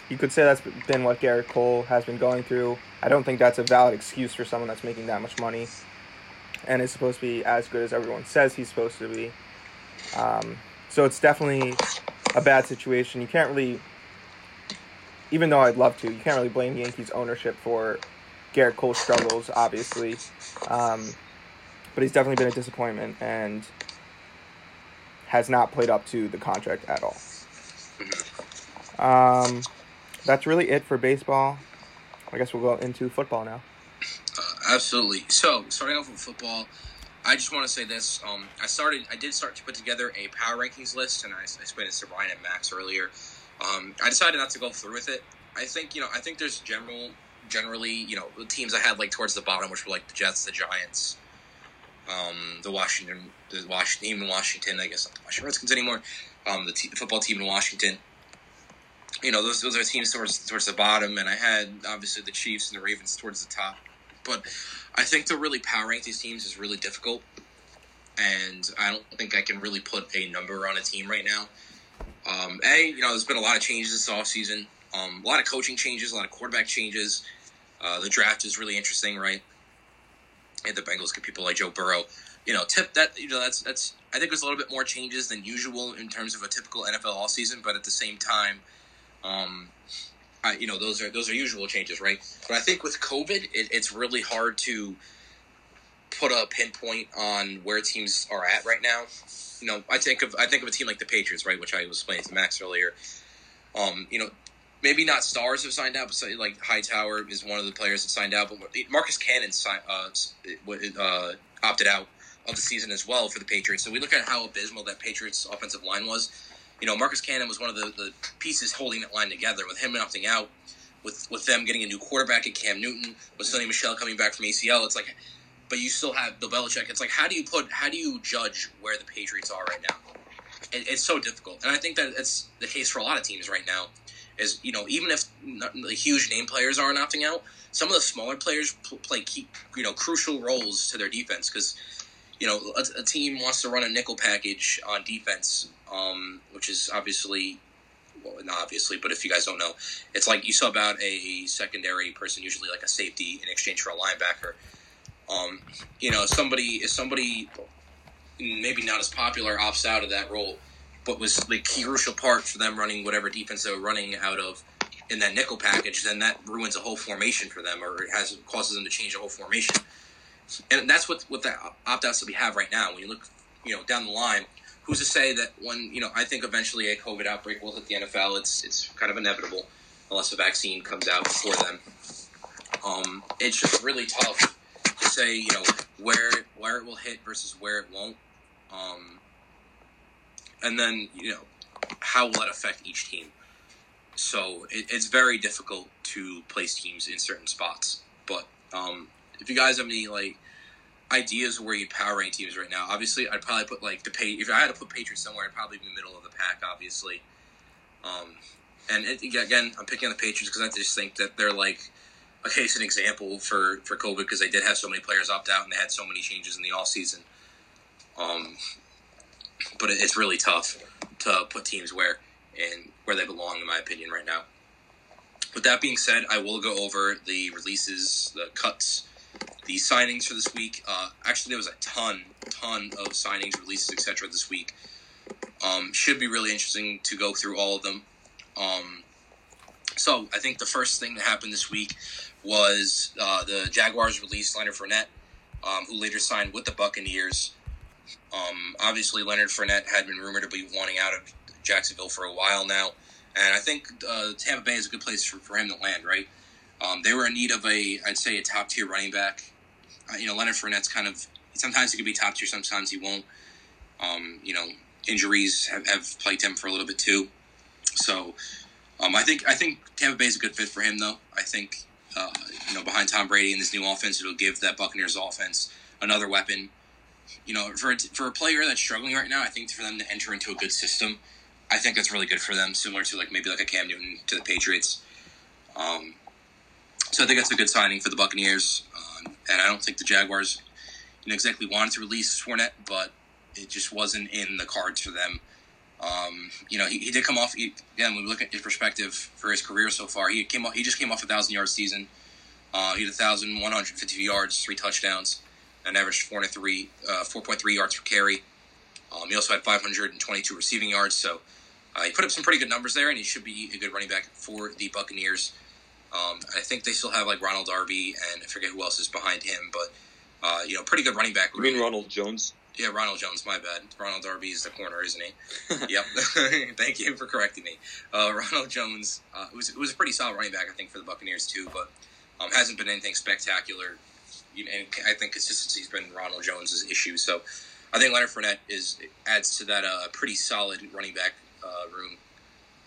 [SPEAKER 1] you could say that's been what Gerrit Cole has been going through. I don't think that's a valid excuse for someone that's making that much money and is supposed to be as good as everyone says he's supposed to be. Um, so it's definitely a bad situation. You can't really, even though I'd love to, you can't really blame Yankees ownership for Gerrit Cole's struggles, obviously. Um, but he's definitely been a disappointment and has not played up to the contract at all. Um, that's really it for baseball. I guess we'll go into football now.
[SPEAKER 4] Uh, absolutely. So, starting off with football, I just want to say this. Um, I started, I did start to put together a power rankings list, and I, I explained this to Ryan and Max earlier. Um, I decided not to go through with it. I think, you know, I think there's general, generally, you know, the teams I had like towards the bottom, which were like the Jets, the Giants, um, the Washington, the Washington team in Washington. I guess not the Washington Redskins anymore. Um, the, the football team in Washington you know, those those are teams towards towards the bottom, and I had obviously the Chiefs and the Ravens towards the top. But I think to really power rank these teams is really difficult, and I don't think I can really put a number on a team right now. Um, a, you know, there's been a lot of changes this offseason. Um, a lot of coaching changes, a lot of quarterback changes. Uh, the draft is really interesting, right? And the Bengals get people like Joe Burrow. You know, tip that you know that's that's I think there's a little bit more changes than usual in terms of a typical NFL all season, but at the same time, um, I, you know, those are those are usual changes, right? But I think with COVID, it, it's really hard to put a pinpoint on where teams are at right now. You know, I think of I think of a team like the Patriots, right, which I was explaining to Max earlier. Um, you know, maybe not stars have signed out, but like Hightower is one of the players that signed out. But Marcus Cannon signed, uh, uh, opted out of the season as well for the Patriots. So we look at how abysmal that Patriots offensive line was you know, Marcus Cannon was one of the, the pieces holding that line together. With him opting out, with with them getting a new quarterback at Cam Newton, with Sony Michel coming back from ACL, it's like, but you still have Bill Belichick. It's like, how do you put, how do you judge where the Patriots are right now? It, it's so difficult, and I think that it's the case for a lot of teams right now. Is you know, even if the huge name players aren't opting out, some of the smaller players play key, you know, crucial roles to their defense because you know, a, a, team wants to run a nickel package on defense, um, which is obviously, well, not obviously, but if you guys don't know, it's like you sub out a secondary person, usually like a safety, in exchange for a linebacker. Um, you know, somebody is somebody maybe not as popular opts out of that role, but was the crucial part for them running whatever defense they were running out of in that nickel package, then that ruins a whole formation for them, or it has causes them to change a whole formation and that's what what the opt outs that we have right now. When you look, you know, down the line, who's to say that when you know? I think eventually a COVID outbreak will hit the NFL. It's it's kind of inevitable unless a vaccine comes out before them. Um, it's just really tough to say, you know, where where it will hit versus where it won't. Um, and then you know, how will that affect each team? So it, it's very difficult to place teams in certain spots. But um, if you guys have any like ideas where you power rank teams right now, obviously I'd probably put like the pay. If I had to put Patriots somewhere, I'd probably be in the middle of the pack, obviously. Um, and it, again, I'm picking on the Patriots because I just think that they're like a case and example for for COVID because they did have so many players opt out and they had so many changes in the off season. Um, but it's really tough to put teams where and where they belong, in my opinion, right now. With that being said, I will go over the releases, the cuts the signings for this week. Uh, actually, there was a ton, ton of signings, releases, etc. this week. Um, should be really interesting to go through all of them. Um, so I think the first thing that happened this week was uh, the Jaguars released Leonard Fournette, um, who later signed with the Buccaneers. Um, obviously, Leonard Fournette had been rumored to be wanting out of Jacksonville for a while now, and I think uh, Tampa Bay is a good place for, for him to land, right? Um, they were in need of a, I'd say, a top tier running back. Uh, you know, Leonard Fournette's kind of sometimes he could be top tier, sometimes he won't. Um, you know, injuries have, have plagued him for a little bit too. So, um, I think I think Tampa Bay is a good fit for him, though. I think uh, you know behind Tom Brady and this new offense, it'll give that Buccaneers offense another weapon. You know, for a, for a player that's struggling right now, I think for them to enter into a good system, I think that's really good for them, similar to like maybe like a Cam Newton to the Patriots. Um, so I think that's a good signing for the Buccaneers, um, and I don't think the Jaguars, you know, exactly wanted to release Fournette, but it just wasn't in the cards for them. Um, you know, he, he did come off. He, again, when we look at his perspective for his career so far, he came off. He just came off a thousand yard season. Uh, he had thousand one hundred fifty yards, three touchdowns, and averaged four three, uh, four point three yards per carry. Um, he also had five hundred and twenty two receiving yards. So uh, he put up some pretty good numbers there, and he should be a good running back for the Buccaneers. Um, I think they still have like Ronald Darby, and I forget who else is behind him, but uh, you know, pretty good running back.
[SPEAKER 3] You mean Ronald Jones?
[SPEAKER 4] Yeah, Ronald Jones. My bad. Ronald Darby is the corner, isn't he? yep. Thank you for correcting me. Uh, Ronald Jones uh, it was it was a pretty solid running back, I think, for the Buccaneers too, but um, hasn't been anything spectacular. And I think consistency's been Ronald Jones's issue. So I think Leonard Fournette is adds to that uh, pretty solid running back uh, room,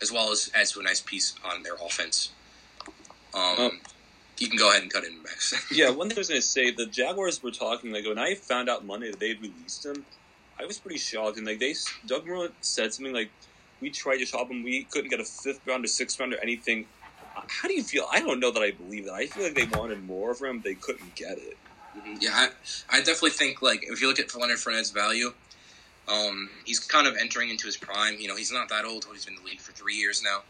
[SPEAKER 4] as well as adds to a nice piece on their offense. Um,
[SPEAKER 3] Oh.
[SPEAKER 4] You can go ahead and cut in, Max.
[SPEAKER 3] Yeah, one thing I was going to say, the Jaguars were talking like when I found out Monday that they had released him, I was pretty shocked. And like they, Doug Marrone said something like, "We tried to shop him, we couldn't get a fifth round or sixth round or anything." How do you feel? I don't know that I believe that. I feel like they wanted more from him, they couldn't get it.
[SPEAKER 4] Mhm. Yeah, I, I definitely think like if you look at Leonard Fournette's value, um, he's kind of entering into his prime. You know, he's not that old. He's been in the league for three years now,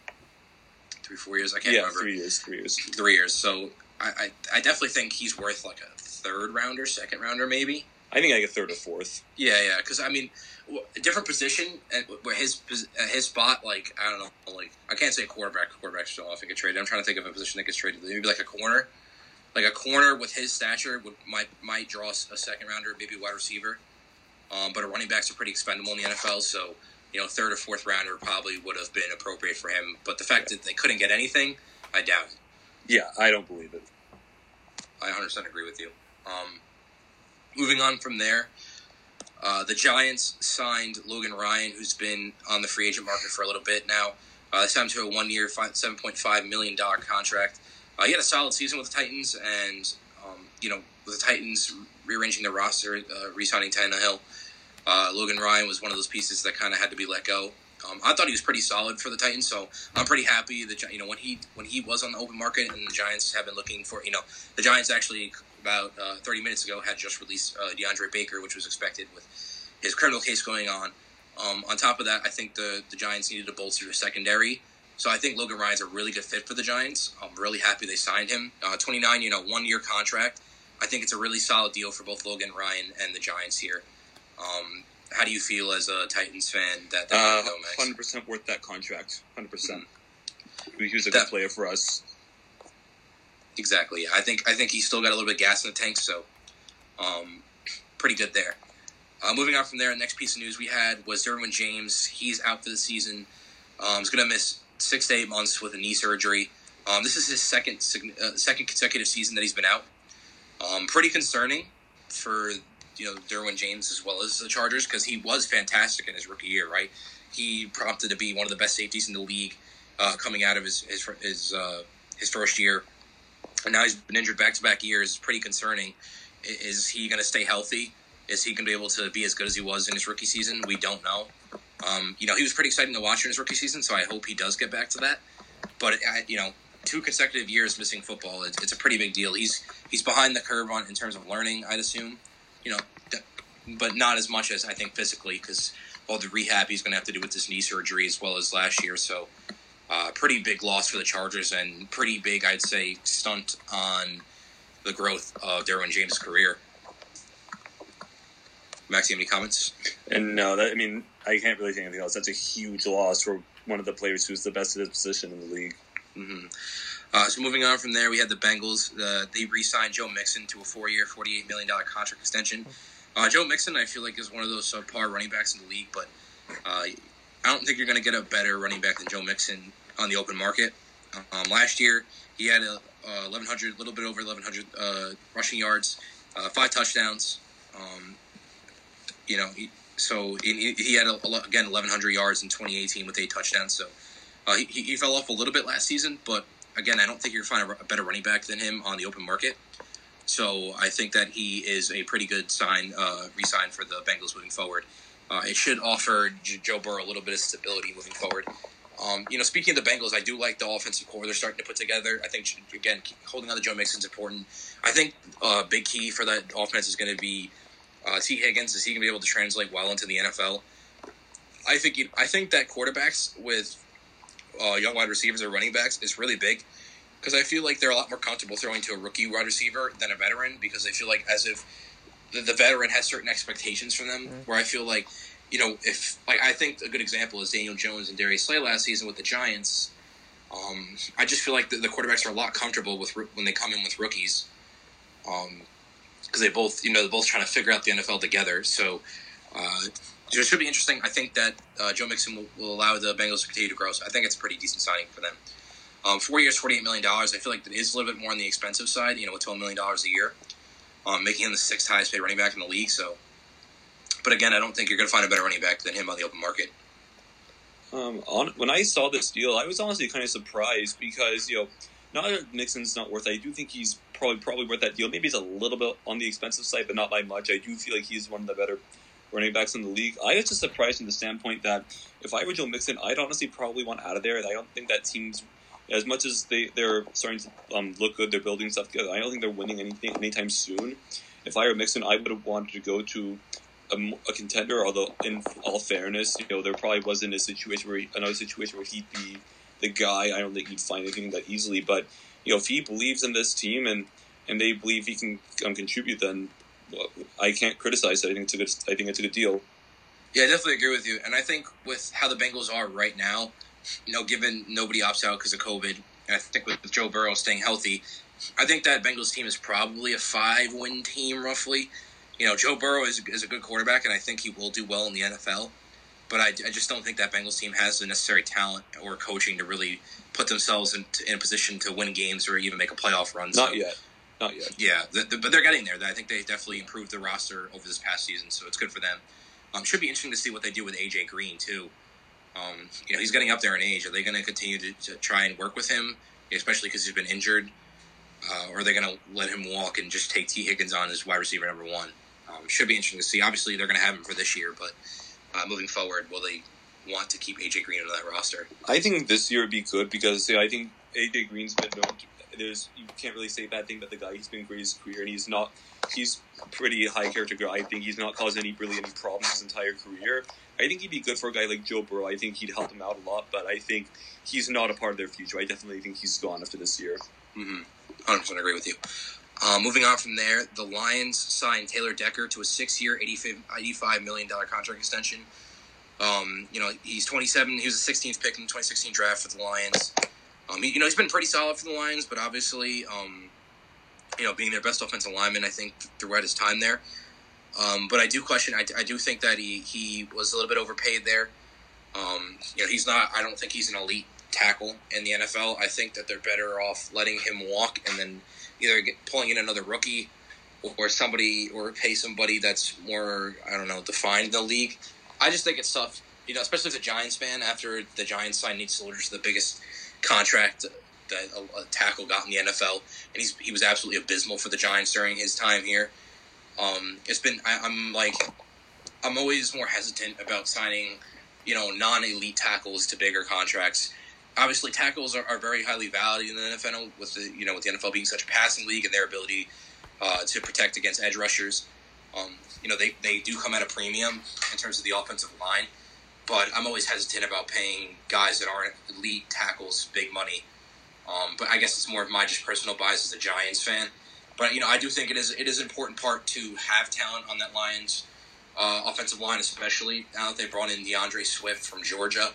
[SPEAKER 4] three four years. I can't
[SPEAKER 3] yeah,
[SPEAKER 4] remember.
[SPEAKER 3] three years, three years.
[SPEAKER 4] Three years. So I, I I definitely think he's worth like a third rounder, second rounder, maybe.
[SPEAKER 3] I think like a third or fourth.
[SPEAKER 4] Yeah, yeah. Because I mean, a different position and where his his spot, like I don't know, like I can't say quarterback. Quarterback's still off. It get traded. I'm trying to think of a position that gets traded. Maybe like a corner. Like a corner with his stature would might might draw a second rounder, maybe a wide receiver. Um, but a running backs are pretty expendable in the NFL, so you know third or fourth rounder probably would have been appropriate for him. But the fact that they couldn't get anything, I doubt. it.
[SPEAKER 3] Yeah, I don't believe it.
[SPEAKER 4] I 100% agree with you. Um, moving on from there, uh, the Giants signed Logan Ryan, who's been on the free agent market for a little bit now. Uh, they signed him to a one-year, seven point five million dollar contract. Uh, he had a solid season with the Titans, and um, you know, with the Titans rearranging their roster, uh, re-signing Tannehill, uh, Logan Ryan was one of those pieces that kind of had to be let go. Um, I thought he was pretty solid for the Titans, so I'm pretty happy that you know when he when he was on the open market and the Giants have been looking for you know the Giants actually about uh, 30 minutes ago had just released uh, DeAndre Baker, which was expected with his criminal case going on. Um, on top of that, I think the the Giants needed to bolster their secondary. So I think Logan Ryan's a really good fit for the Giants. I'm really happy they signed him. Uh, 29, you know, one year contract. I think it's a really solid deal for both Logan Ryan and the Giants here. Um, how do you feel as a Titans fan that that
[SPEAKER 3] Uh. Hundred percent worth that contract. Hundred percent. He was a
[SPEAKER 4] That-
[SPEAKER 3] good player for us.
[SPEAKER 4] Exactly. I think I think he's still got a little bit of gas in the tank, so um, pretty good there. Uh, moving on from there, the next piece of news we had was Derwin James. He's out for the season. Um, he's going to miss six to eight months with a knee surgery. Um, this is his second uh, second consecutive season that he's been out. Um, pretty concerning for you know Derwin James as well as the Chargers because he was fantastic in his rookie year. Right, he prompted to be one of the best safeties in the league uh, coming out of his his his, uh, his first year and now he's been injured back to back years. It's pretty concerning. Is he going to stay healthy? Is he going to be able to be as good as he was in his rookie season? We don't know. Um, you know, he was pretty exciting to watch in his rookie season, so I hope he does get back to that. But I, you know, two consecutive years missing football, it's, it's a pretty big deal. He's he's behind the curve on in terms of learning, I'd assume. You know, but not as much as I think physically because all the rehab he's going to have to do with this knee surgery as well as last year. So uh, pretty big loss for the Chargers and pretty big, I'd say, stunt on the growth of Derwin James' career. Max, you have any comments?
[SPEAKER 3] And no, that I mean, I can't really think anything else. That's a huge loss for one of the players who's the best at his position in the league.
[SPEAKER 4] hmm Uh, so moving on from there, we had the Bengals. Uh, they re-signed Joe Mixon to a four-year, forty-eight million dollar contract extension. Uh, Joe Mixon, I feel like, is one of those subpar running backs in the league, but uh, I don't think you're going to get a better running back than Joe Mixon on the open market. Um, last year, he had a, uh, 1,100, a little bit over 1,100 uh, rushing yards, uh, five touchdowns. Um, you know, he, so he, he had a, again 1,100 yards in 2018 with eight touchdowns. So uh, he, he fell off a little bit last season, but again, I don't think you're going to find a, a better running back than him on the open market. So I think that he is a pretty good sign, uh, re-sign for the Bengals moving forward. Uh, it should offer J- Joe Burrow a little bit of stability moving forward. Um, you know, speaking of the Bengals, I do like the offensive core they're starting to put together. I think again, holding on to Joe Mixon is important. I think a uh, big key for that offense is going to be uh, Tee Higgins. Is he going to be able to translate well into the NFL? I think I think that quarterbacks with uh, young wide receivers or running backs is really big because I feel like they're a lot more comfortable throwing to a rookie wide receiver than a veteran because they feel like as if the, the veteran has certain expectations from them. Mm-hmm. Where I feel like you know if like I think a good example is Daniel Jones and Darius Slay last season with the Giants. Um, I just feel like the, the, quarterbacks are a lot comfortable with when they come in with rookies, because um, they both you know they're both trying to figure out the NFL together. So uh, it should be interesting. I think that uh, Joe Mixon will, will, allow the Bengals to continue to grow. So I think it's a pretty decent signing for them. Um, four years, forty-eight million dollars. I feel like that is a little bit more on the expensive side. You know, with twelve million dollars a year, um, making him the sixth highest paid running back in the league. So, but again, I don't think you're going to find a better running back than him on the open market.
[SPEAKER 3] Um, on, when I saw this deal, I was honestly kind of surprised because you know, not that Mixon's not worth. It, I do think he's probably probably worth that deal. Maybe he's a little bit on the expensive side, but not by much. I do feel like he's one of the better running backs in the league. I was just surprised from the standpoint that if I were Joe Mixon, I'd honestly probably want out of there. I don't think that team's as much as they they're starting to um, look good, they're building stuff together. I don't think they're winning anything anytime soon. If I were Mixon, I would have wanted to go to a, a, contender. Although, in all fairness, you know there probably wasn't a situation where he, another situation where he'd be the guy. I don't think he'd find anything that easily. But you know, if he believes in this team and and they believe he can um, contribute, then I can't criticize it. I think it's a good. I think it's a good deal.
[SPEAKER 4] Yeah, I definitely agree with you. And I think with how the Bengals are right now, you know, given nobody opts out because of COVID, and I think with Joe Burrow staying healthy, I think that Bengals team is probably a five-win team, roughly. You know, Joe Burrow is, is a good quarterback, and I think he will do well in the NFL. But I, I just don't think that Bengals team has the necessary talent or coaching to really put themselves in, in a position to win games or even make a playoff run.
[SPEAKER 3] Not so, yet. Not
[SPEAKER 4] yet. Yeah, the, the, but they're getting there. I think they definitely improved the roster over this past season, so it's good for them. Um, should be interesting to see what they do with AJ Green too. Um, you know, he's getting up there in age. Are they going to continue to try and work with him, especially because he's been injured, uh, or are they going to let him walk and just take T. Higgins on as wide receiver number one? Um, should be interesting to see. Obviously, they're going to have him for this year, but uh, moving forward, will they want to keep AJ Green on that roster?
[SPEAKER 3] I think this year would be good because I think AJ Green's been known to there's you can't really say a bad thing about the guy. He's been great his career, and he's not. He's pretty high character guy. I think he's not caused any really any problems his entire career. I think he'd be good for a guy like Joe Burrow. I think he'd help him out a lot, but I think he's not a part of their future. I definitely think he's gone after this year.
[SPEAKER 4] Mm-hmm. 100% agree with you. Uh, moving on from there, the Lions signed Taylor Decker to a six-year, $85 million contract extension. Um, you know, he's 27. He was the 16th pick in the 2016 draft for the Lions. Um, he, you know, he's been pretty solid for the Lions, but obviously, um, you know, being their best offensive lineman, I think throughout his time there. Um, but I do question. I, I, do think that he he was a little bit overpaid there. Um, you know, he's not. I don't think he's an elite tackle in the NFL. I think that they're better off letting him walk and then either get, pulling in another rookie or somebody or pay somebody that's more I don't know defined in the league. I just think it's tough. You know, especially as a Giants fan after the Giants signed Nate Solder the biggest contract that a, a, tackle got in the NFL, and he's he was absolutely abysmal for the Giants during his time here. Um, it's been I, I'm like I'm always more hesitant about signing you know non-elite tackles to bigger contracts. Obviously, tackles are, are very highly valued in the NFL with the you know with the NFL being such a passing league and their ability uh, to protect against edge rushers. Um, you know they, they do come at a premium in terms of the offensive line but I'm always hesitant about paying guys that aren't elite tackles big money. Um, but I guess it's more of my just personal bias as a Giants fan. But you know, I do think it is it is an important part to have talent on that Lions uh, offensive line, especially now that they brought in D'Andre Swift from Georgia.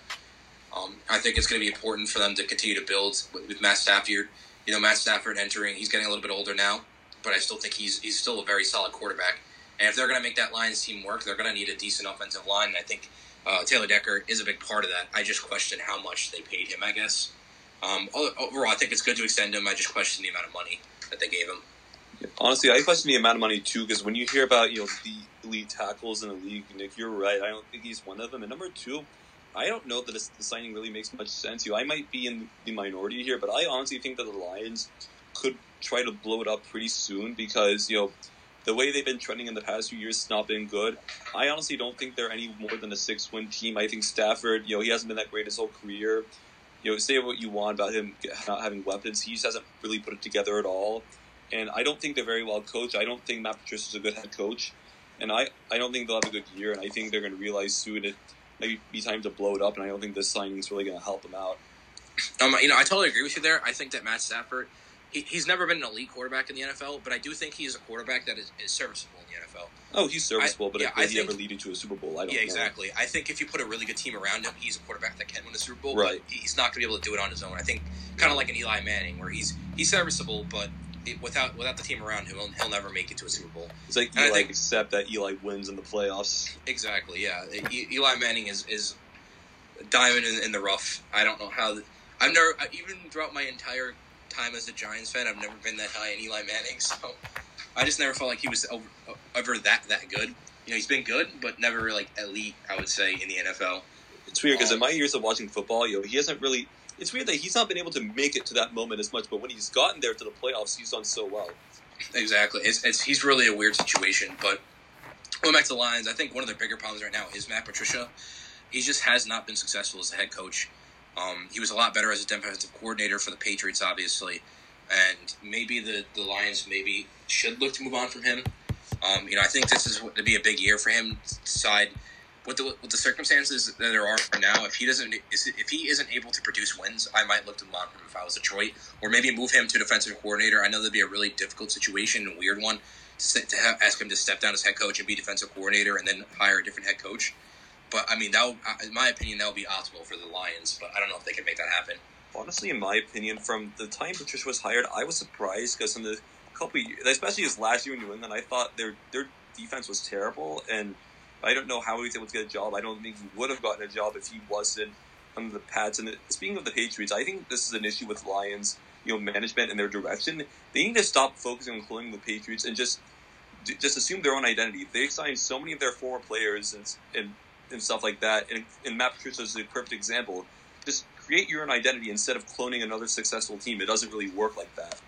[SPEAKER 4] Um, I think it's going to be important for them to continue to build with, with, Matt Stafford. You know, Matt Stafford entering, he's getting a little bit older now, but I still think he's he's still a very solid quarterback. And if they're going to make that Lions team work, they're going to need a decent offensive line. And I think uh, Taylor Decker is a big part of that. I just question how much they paid him. I guess um, overall, I think it's good to extend him. I just question the amount of money that they gave him.
[SPEAKER 3] Honestly, I question the amount of money too because when you hear about you know the elite tackles in the league, Nick, you're right. I don't think he's one of them. And number two, I don't know that the signing really makes much sense. You, know, I might be in the minority here, but I honestly think that the Lions could try to blow it up pretty soon because you know the way they've been trending in the past few years has not been good. I honestly don't think they're any more than a six win team. I think Stafford, you know, he hasn't been that great his whole career. You know, say what you want about him not having weapons, he just hasn't really put it together at all. And I don't think they're very well coached. I don't think Matt Patricia is a good head coach. And I, I don't think they'll have a good year. And I think they're going to realize soon it might be time to blow it up. And I don't think this signing is really going to help them out.
[SPEAKER 4] Um, you know, I totally agree with you there. I think that Matt Stafford, he, he's never been an elite quarterback in the NFL, but I do think he is a quarterback that is, is serviceable in the NFL.
[SPEAKER 3] Oh, he's serviceable,
[SPEAKER 4] I,
[SPEAKER 3] but
[SPEAKER 4] yeah,
[SPEAKER 3] if, he ever lead you to a Super Bowl? I don't
[SPEAKER 4] yeah,
[SPEAKER 3] know.
[SPEAKER 4] exactly. I think if you put a really good team around him, he's a quarterback that can win a Super Bowl.
[SPEAKER 3] Right.
[SPEAKER 4] But he's not going to be able to do it on his own. I think kind of like an Eli Manning, where he's he's serviceable, but without without the team around him, he'll, he'll never make it to a Super Bowl.
[SPEAKER 3] It's like
[SPEAKER 4] And I
[SPEAKER 3] Eli,
[SPEAKER 4] think-
[SPEAKER 3] except that Eli wins in the playoffs.
[SPEAKER 4] Exactly. Yeah. Eli Manning is is a diamond in, in the rough. I don't know how. I've never even throughout my entire time as a Giants fan, I've never been that high in Eli Manning. So I just never felt like he was over, ever that that good. You know, he's been good, but never like elite. I would say in the NFL.
[SPEAKER 3] It's weird because in
[SPEAKER 4] Um,
[SPEAKER 3] my years of watching football, you know, he hasn't really. It's weird that he's not been able to make it to that moment as much, but when he's gotten there to the playoffs, he's done so well.
[SPEAKER 4] Exactly. It's, it's he's really a weird situation. But going back to the Lions, I think one of the bigger problems right now is Matt Patricia. He just has not been successful as a head coach. Um, he was a lot better as a defensive coordinator for the Patriots, obviously, and maybe the, the Lions maybe should look to move on from him. Um, you know, I think this is going to be a big year for him to decide with the with the circumstances that there are for now. If he doesn't, if he isn't able to produce wins, I might look to him if I was Detroit, or maybe move him to defensive coordinator. I know that'd be a really difficult situation and weird one to, have, ask him to step down as head coach and be defensive coordinator, and then hire a different head coach. But I mean, that would, in my opinion, that would be optimal for the Lions. But I don't know if they can make that happen.
[SPEAKER 3] Honestly, in my opinion, from the time Patricia was hired, I was surprised because in the couple, years, especially his last year in New England, I thought their their defense was terrible, and I don't know how he was able to get a job. I don't think he would have gotten a job if he wasn't under the Pats. And speaking of the Patriots, I think this is an issue with Lions, you know, management and their direction. They need to stop focusing on cloning the Patriots and just just assume their own identity. They signed so many of their former players and and, and stuff like that, and, and Matt Patricia is a perfect example. Just create your own identity instead of cloning another successful team. It doesn't really work like that.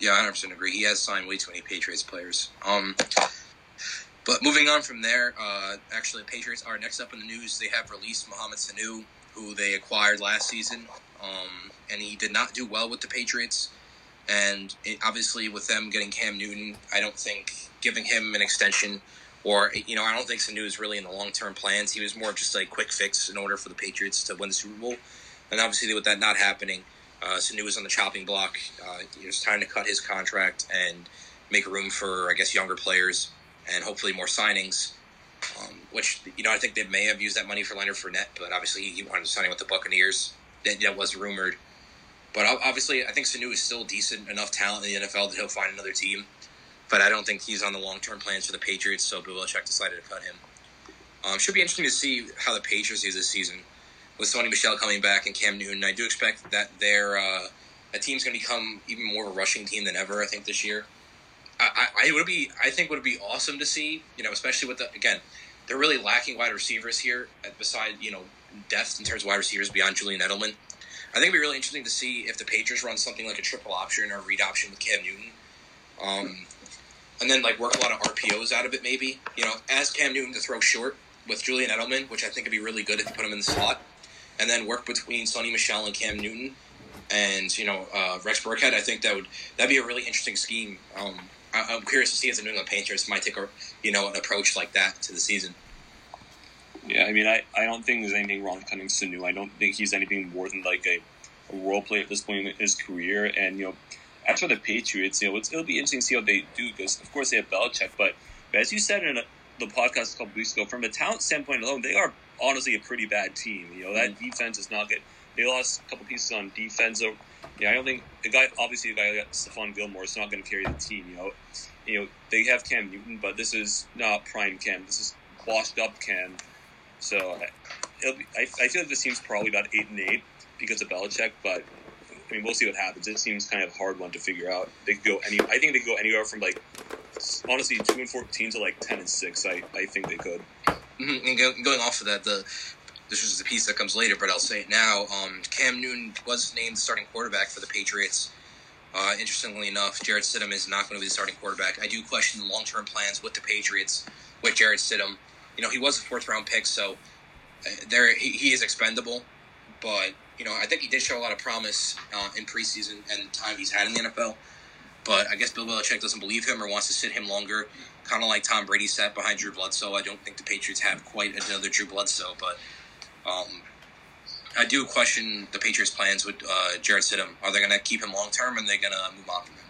[SPEAKER 4] Yeah, I 100% agree. He has signed way too many Patriots players. Um, but moving on from there, uh, actually, the Patriots are next up in the news. They have released Mohamed Sanu, who they acquired last season, um, and he did not do well with the Patriots. And it, obviously, with them getting Cam Newton, I don't think giving him an extension, or you know, I don't think Sanu is really in the long term plans. He was more just like quick fix in order for the Patriots to win the Super Bowl. And obviously, with that not happening, uh, Sanu was on the chopping block. Uh, he was trying to cut his contract and make room for, I guess, younger players and hopefully more signings. Um, which you know, I think they may have used that money for Leonard Fournette, but obviously he wanted to sign with the Buccaneers. That, that was rumored. But obviously, I think Sanu is still decent enough talent in the NFL that he'll find another team. But I don't think he's on the long term plans for the Patriots, so Belichick decided to cut him. Um, should be interesting to see how the Patriots do this season with Sony Michel coming back and Cam Newton. I do expect that their uh, a team's going to become even more of a rushing team than ever. I think this year. I, I, I would be. I think would be awesome to see. You know, especially with the again, they're really lacking wide receivers here. uh, Beside you know depth in terms of wide receivers beyond Julian Edelman. I think it'd be really interesting to see if the Patriots run something like a triple option or a read option with Cam Newton. Um, and then like work a lot of RPOs out of it, maybe. You know, ask Cam Newton to throw short with Julian Edelman, which I think would be really good if you put him in the slot, and then work between Sony Michel and Cam Newton, and you know uh, Rex Burkhead. I think that would that'd be a really interesting scheme. Um, I, I'm curious to see if the New England Patriots might take a you know an approach like that to the season.
[SPEAKER 3] Yeah, I mean, I, I don't think there's anything wrong with to Sanu. I don't think he's anything more than like a, a role player at this point in his career. And, you know, as for the Patriots, you know, it's, it'll be interesting to see how they do because, of course, they have Belichick. But, but as you said in a, the podcast a couple weeks ago, from a talent standpoint alone, they are honestly a pretty bad team. You know, that mm-hmm. defense is not good. They lost a couple pieces on defense. So, yeah, I don't think a guy, obviously, a guy like Stephon Gilmore is not going to carry the team. You know, you know they have Cam Newton, but this is not prime Cam. This is washed up Cam. So be, I, I feel like this team's probably about eight and eight because of Belichick, but I mean we'll see what happens. It seems kind of a hard one to figure out. They could go any. I think they could go anywhere from like honestly two and fourteen to like ten and six. I, I think they could.
[SPEAKER 4] Mm-hmm. And go, going off of that, the this is the piece that comes later, but I'll say it now. Um, Cam Newton was named starting quarterback for the Patriots Uh, interestingly enough, Jarrett Stidham is not going to be the starting quarterback. I do question the long term plans with the Patriots with Jarrett Stidham. You know, he was a fourth round pick, so uh, there he, he is expendable. But you know, I think he did show a lot of promise uh, in preseason and the time he's had in the NFL. But I guess Bill Belichick doesn't believe him or wants to sit him longer, kind of like Tom Brady sat behind Drew Bledsoe. I don't think the Patriots have quite another Drew Bledsoe, but um, I do question the Patriots' plans with uh, Jarrett Stidham. Are they going to keep him long term, or are they going to move on from him?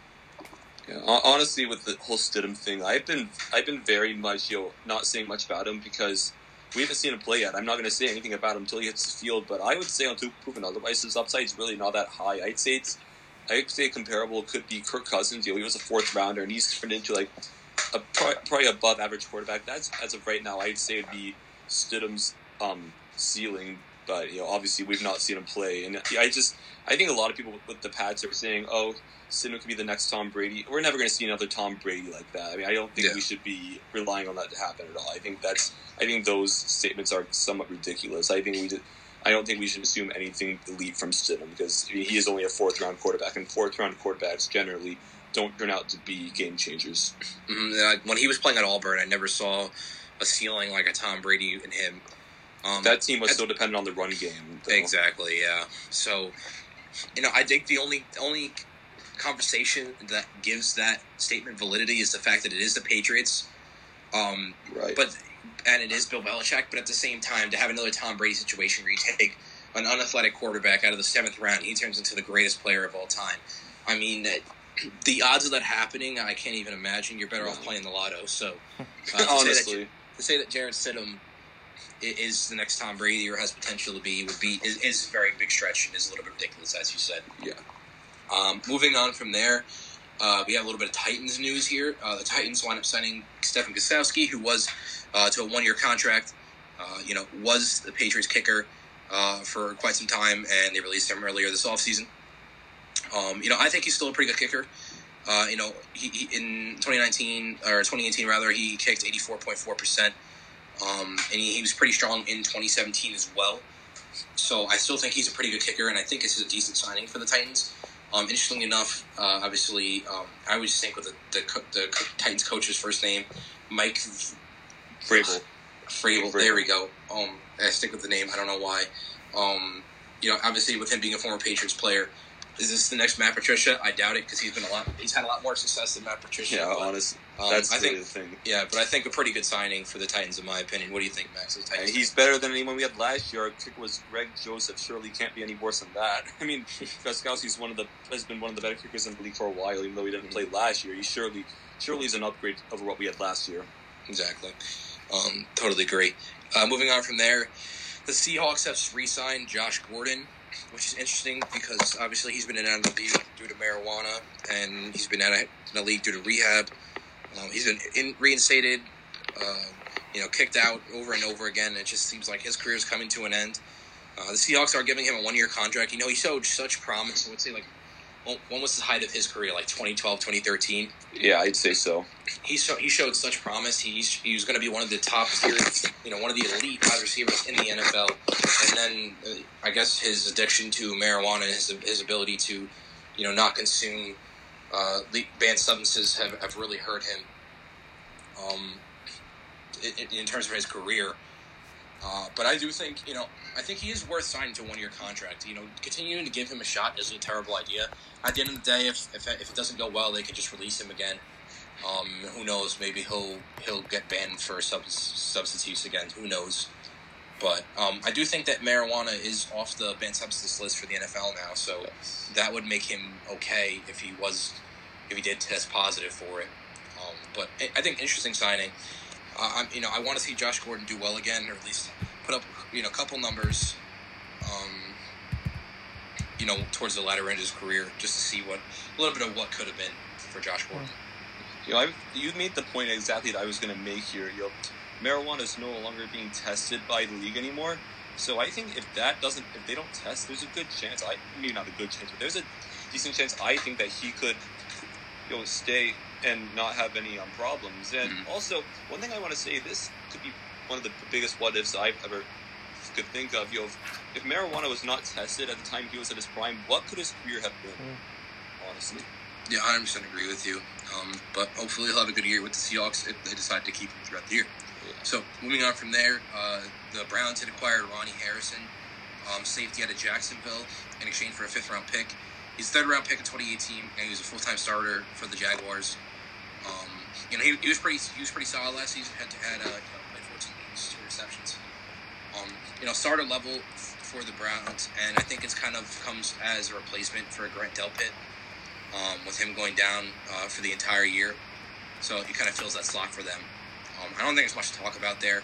[SPEAKER 3] Yeah, honestly, with the whole Stidham thing, I've been I've been very much you know not saying much about him because we haven't seen him play yet. I'm not going to say anything about him until he hits the field. But I would say on two proven otherwise, his upside is really not that high. I'd say it's I'd say comparable could be Kirk Cousins. You know, he was a fourth rounder and he's turned into like a probably above average quarterback. That's as of right now, I'd say it'd be Stidham's um, ceiling. But you know, obviously we've not seen him play, and I just I think a lot of people with, the Pats are saying, "Oh, Stidham could be the next Tom Brady." We're never going to see another Tom Brady like that. I mean, I don't think
[SPEAKER 4] Yeah.
[SPEAKER 3] we should be relying on that to happen at all. I think that's I think those statements are somewhat ridiculous. I think we did. I don't think we should assume anything elite from Stidham because I mean, he is only a fourth round quarterback, and fourth round quarterbacks generally don't turn out to be game changers.
[SPEAKER 4] Mhm, uh, when he was playing at Auburn, I never saw a ceiling like a Tom Brady in him. Um,
[SPEAKER 3] That team was still dependent on the run game. though.
[SPEAKER 4] Exactly. Yeah. So, you know, I think the only only conversation that gives that statement validity is the fact that it is the Patriots. Um,
[SPEAKER 3] Right.
[SPEAKER 4] but and it is Bill Belichick. But at the same time, to have another Tom Brady situation where you take an unathletic quarterback out of the seventh round, he turns into the greatest player of all time. I mean, that the odds of that happening, I can't even imagine. You're better off playing the lotto. So, uh, to say that
[SPEAKER 3] Honestly,
[SPEAKER 4] to say that Jarrett Stidham is the next Tom Brady or has potential to be would be is, is a very big stretch and is a little bit ridiculous, as you said.
[SPEAKER 3] Yeah.
[SPEAKER 4] Um, moving on from there, uh, we have a little bit of Titans news here. Uh, the Titans wind up signing Stephen Gostkowski, who was uh, to a one-year contract. Uh, you know, was the Patriots kicker uh, for quite some time, and they released him earlier this offseason. Um, you know, I think he's still a pretty good kicker. Uh, you know, he, he in 2019 or 2018 rather, he kicked 84.4 percent, um, and he, he was pretty strong in 2017 as well. So I still think he's a pretty good kicker, and I think this is a decent signing for the Titans. Um, interestingly enough, uh, obviously, um, I always think with the, the, the Titans coach's first name, Mike
[SPEAKER 3] Vrabel.
[SPEAKER 4] Frable.
[SPEAKER 3] Vrabel.
[SPEAKER 4] There we go. Um, I stick with the name. I don't know why. Um, you know, obviously, with him being a former Patriots player, is this the next Matt Patricia? I doubt it because he's been a lot. He's had a lot more success than Matt Patricia.
[SPEAKER 3] Yeah, honestly,
[SPEAKER 4] um,
[SPEAKER 3] that's
[SPEAKER 4] I think.
[SPEAKER 3] the thing.
[SPEAKER 4] Yeah, but I think a pretty good signing for the Titans, in my opinion. What do you think, Max?
[SPEAKER 3] Uh, he's better than anyone we had last year. Our kicker was Greg Joseph. Surely can't be any worse than that. I mean, Gostkowski's one of the has been one of the better kickers in the league for a while. Even though he didn't play last year, he surely surely is an upgrade over what we had last year.
[SPEAKER 4] Exactly. Um, totally agree. Uh, moving on from there, the Seahawks have re-signed Josh Gordon, which is interesting because obviously he's been in and out of the league due to marijuana, and he's been out of the league due to rehab. Um, he's been in, reinstated, uh, you know, kicked out over and over again. It just seems like his career is coming to an end. Uh, the Seahawks are giving him a one-year contract. You know, he showed such promise. I would say like, when was the height of his career? Like 2012, 2013
[SPEAKER 3] Yeah, I'd say so.
[SPEAKER 4] he showed, he showed such promise. He's he was going to be one of the top tier, you know, one of the elite wide receivers in the NFL. And then uh, I guess his addiction to marijuana, and his his ability to, you know, not consume uh, banned substances have, have really hurt him. Um, in, in terms of his career. Uh, but I do think, you know, I think he is worth signing to a one year contract. You know, continuing to give him a shot isn't a terrible idea. At the end of the day, if, if, if it doesn't go well, they can just release him again. Um, who knows? Maybe he'll he'll get banned for subs- substance use again. Who knows? But um, I do think that marijuana is off the banned substance list for the NFL now, so that would make him okay if he was if he did test positive for it. Um, but I- I think interesting signing. Uh, I'm, you know, I want to see Josh Gordon do well again, or at least put up you know a couple numbers. Um, you know, towards the latter end of his career, just to see what a little bit of what could have been for Josh Gordon.
[SPEAKER 3] You know, I've, you made the point exactly that I was going to make here. You know, marijuana is no longer being tested by the league anymore. So I think if that doesn't, if they don't test, there's a good chance. I maybe not a good chance, but there's a decent chance. I think that he could, you know, stay and not have any um, problems. And
[SPEAKER 4] Mhm.
[SPEAKER 3] also, one thing I want to say, this could be one of the biggest what ifs I've ever could think of. You know, if, if marijuana was not tested at the time he was at his prime, what could his career have been? honestly.
[SPEAKER 4] Yeah, I 100% agree with you. Um, but hopefully he'll have a good year with the Seahawks if they decide to keep him throughout the year.
[SPEAKER 3] Yeah.
[SPEAKER 4] So moving on from there, uh, the Browns had acquired Ronnie Harrison, um, safety out of Jacksonville, in exchange for a fifth round pick. He's third round pick in 2018, and he was a full time starter for the Jaguars. Um, you know, he, he was pretty he was pretty solid last season. Had had uh, you know, played 14 games, two receptions. Um, you know, starter level for the Browns, and I think it's kind of comes as a replacement for Grant Delpit, um, with him going down uh, for the entire year. So it kind of fills that slot for them. Um, I don't think there's much to talk about there.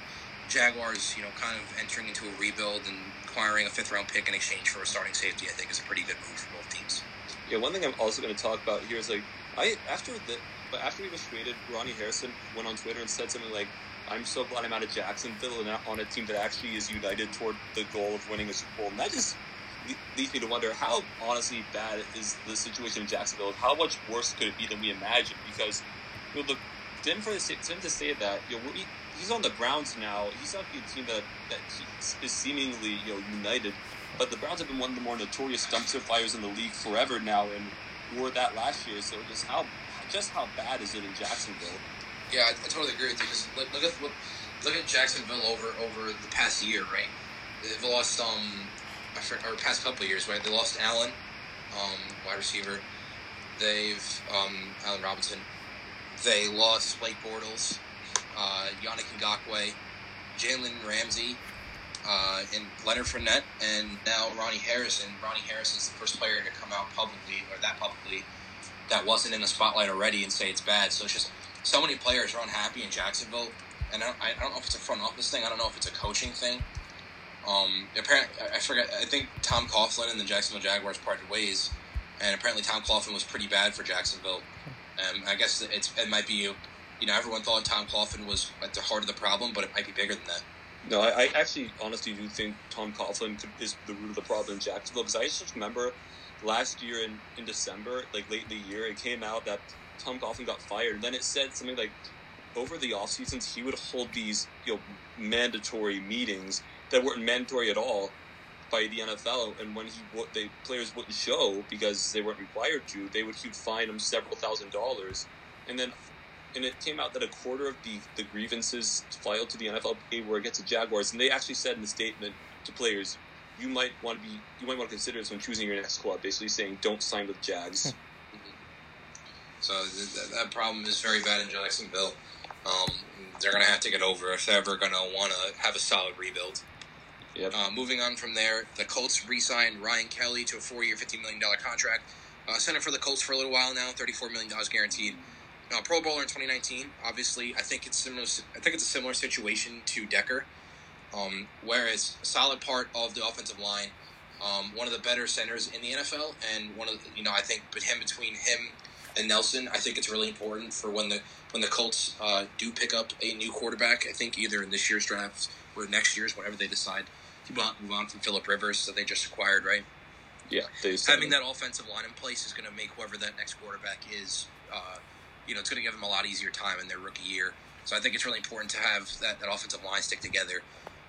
[SPEAKER 4] Jaguars, you know, kind of entering into a rebuild and acquiring a fifth round pick in exchange for a starting safety, I think is a pretty good move for both teams.
[SPEAKER 3] Yeah, one thing I'm also going to talk about here is like I after the but after he was traded, Ronnie Harrison went on Twitter and said something like, "I'm so glad I'm out of Jacksonville and on a team that actually is united toward the goal of winning a Super Bowl." And that just leads me to wonder how honestly bad is the situation in Jacksonville. How much worse could it be than we imagined? Because you know, the then for the, to say that, you know, he, he's on the Browns now. He's not the team that that is seemingly you know united. But the Browns have been one of the more notorious dumpster fires in the league forever now, and were that last year. So just how just how bad is it in Jacksonville?
[SPEAKER 4] Yeah, I, I totally agree with you. Because look, look at look, at Jacksonville over over the past year, right? They've lost um, or past couple years, right? They lost Allen, um, wide receiver. They've um, Allen Robinson. They lost Blake Bortles, uh, Yannick Ngakoue, Jalen Ramsey, uh, and Leonard Fournette, and now Ronnie Harrison. Ronnie Harrison is the first player to come out publicly, or that publicly, that wasn't in the spotlight already and say it's bad. So it's just so many players are unhappy in Jacksonville, and I don't, I don't know if it's a front office thing. I don't know if it's a coaching thing. Um, apparently, I forget. I think Tom Coughlin and the Jacksonville Jaguars parted ways, and apparently Tom Coughlin was pretty bad for Jacksonville. Um, I guess it's it might be you know everyone thought Tom Coughlin was at the heart of the problem, but it might be bigger than that.
[SPEAKER 3] No, I, I actually honestly do think Tom Coughlin is the root of the problem in Jacksonville because I just remember last year in, in December, like late in the year, it came out that Tom Coughlin got fired. And then it said something like over the off seasons he would hold these you know mandatory meetings that weren't mandatory at all by the NFL. And when he they players wouldn't show because they weren't required to, they would he'd fine them several thousand dollars. And then and it came out that a quarter of the, the grievances filed to the NFLPA were against the Jaguars, and they actually said in the statement to players, "You might want to be, you might want to consider this when choosing your next squad." Basically saying, "Don't sign with Jags."
[SPEAKER 4] So th- th- that problem is very bad in Jacksonville. Um, they're going to have to get over if they're ever going to want to have a solid rebuild.
[SPEAKER 3] Yep.
[SPEAKER 4] Uh, moving on from there, the Colts re-signed Ryan Kelly to a four-year, fifty million dollar contract. Uh, center for the Colts for a little while now, thirty-four million dollars guaranteed. Uh, Pro Bowler in 2019. Obviously, I think it's similar. I think it's a similar situation to Decker, um, whereas a solid part of the offensive line, um, one of the better centers in the NFL, and one of the, you know I think but him between him and Nelson, I think it's really important for when the when the Colts uh, do pick up a new quarterback. I think either in this year's draft or next year's, whatever they decide to move on- from Philip Rivers that they just acquired, right?
[SPEAKER 3] Yeah,
[SPEAKER 4] Having that offensive line in place is going to make whoever that next quarterback is, uh, you know, it's going to give them a lot easier time in their rookie year. So I think it's really important to have that, that offensive line stick together.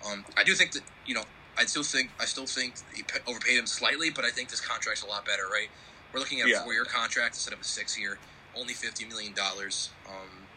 [SPEAKER 4] Um, I do think that you know I still think I still think he overpaid him slightly, but I think this contract's a lot better, right? We're looking at a
[SPEAKER 3] Yeah.
[SPEAKER 4] four-year contract instead of a six-year, only fifty million dollars. Um,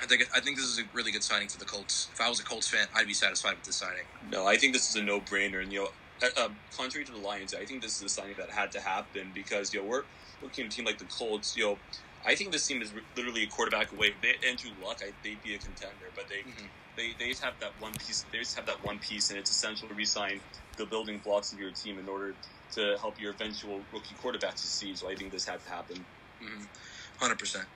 [SPEAKER 4] I think I think this is a really good signing for the Colts. If I was a Colts fan, I'd be satisfied with this signing.
[SPEAKER 3] No, I think this is a no-brainer, and you know, uh, um, contrary to the Lions, I think this is a signing that had to happen because you know we're looking at a team like the Colts. You know, I think this team is literally a quarterback away. They, Andrew Luck, I, they'd be a contender, but they,
[SPEAKER 4] Mhm.
[SPEAKER 3] they they just have that one piece. They just have that one piece, and it's essential to re-sign the building blocks of your team in order to help your eventual rookie quarterback succeed. So I think this had to happen.
[SPEAKER 4] Mm-hmm. Hundred percent.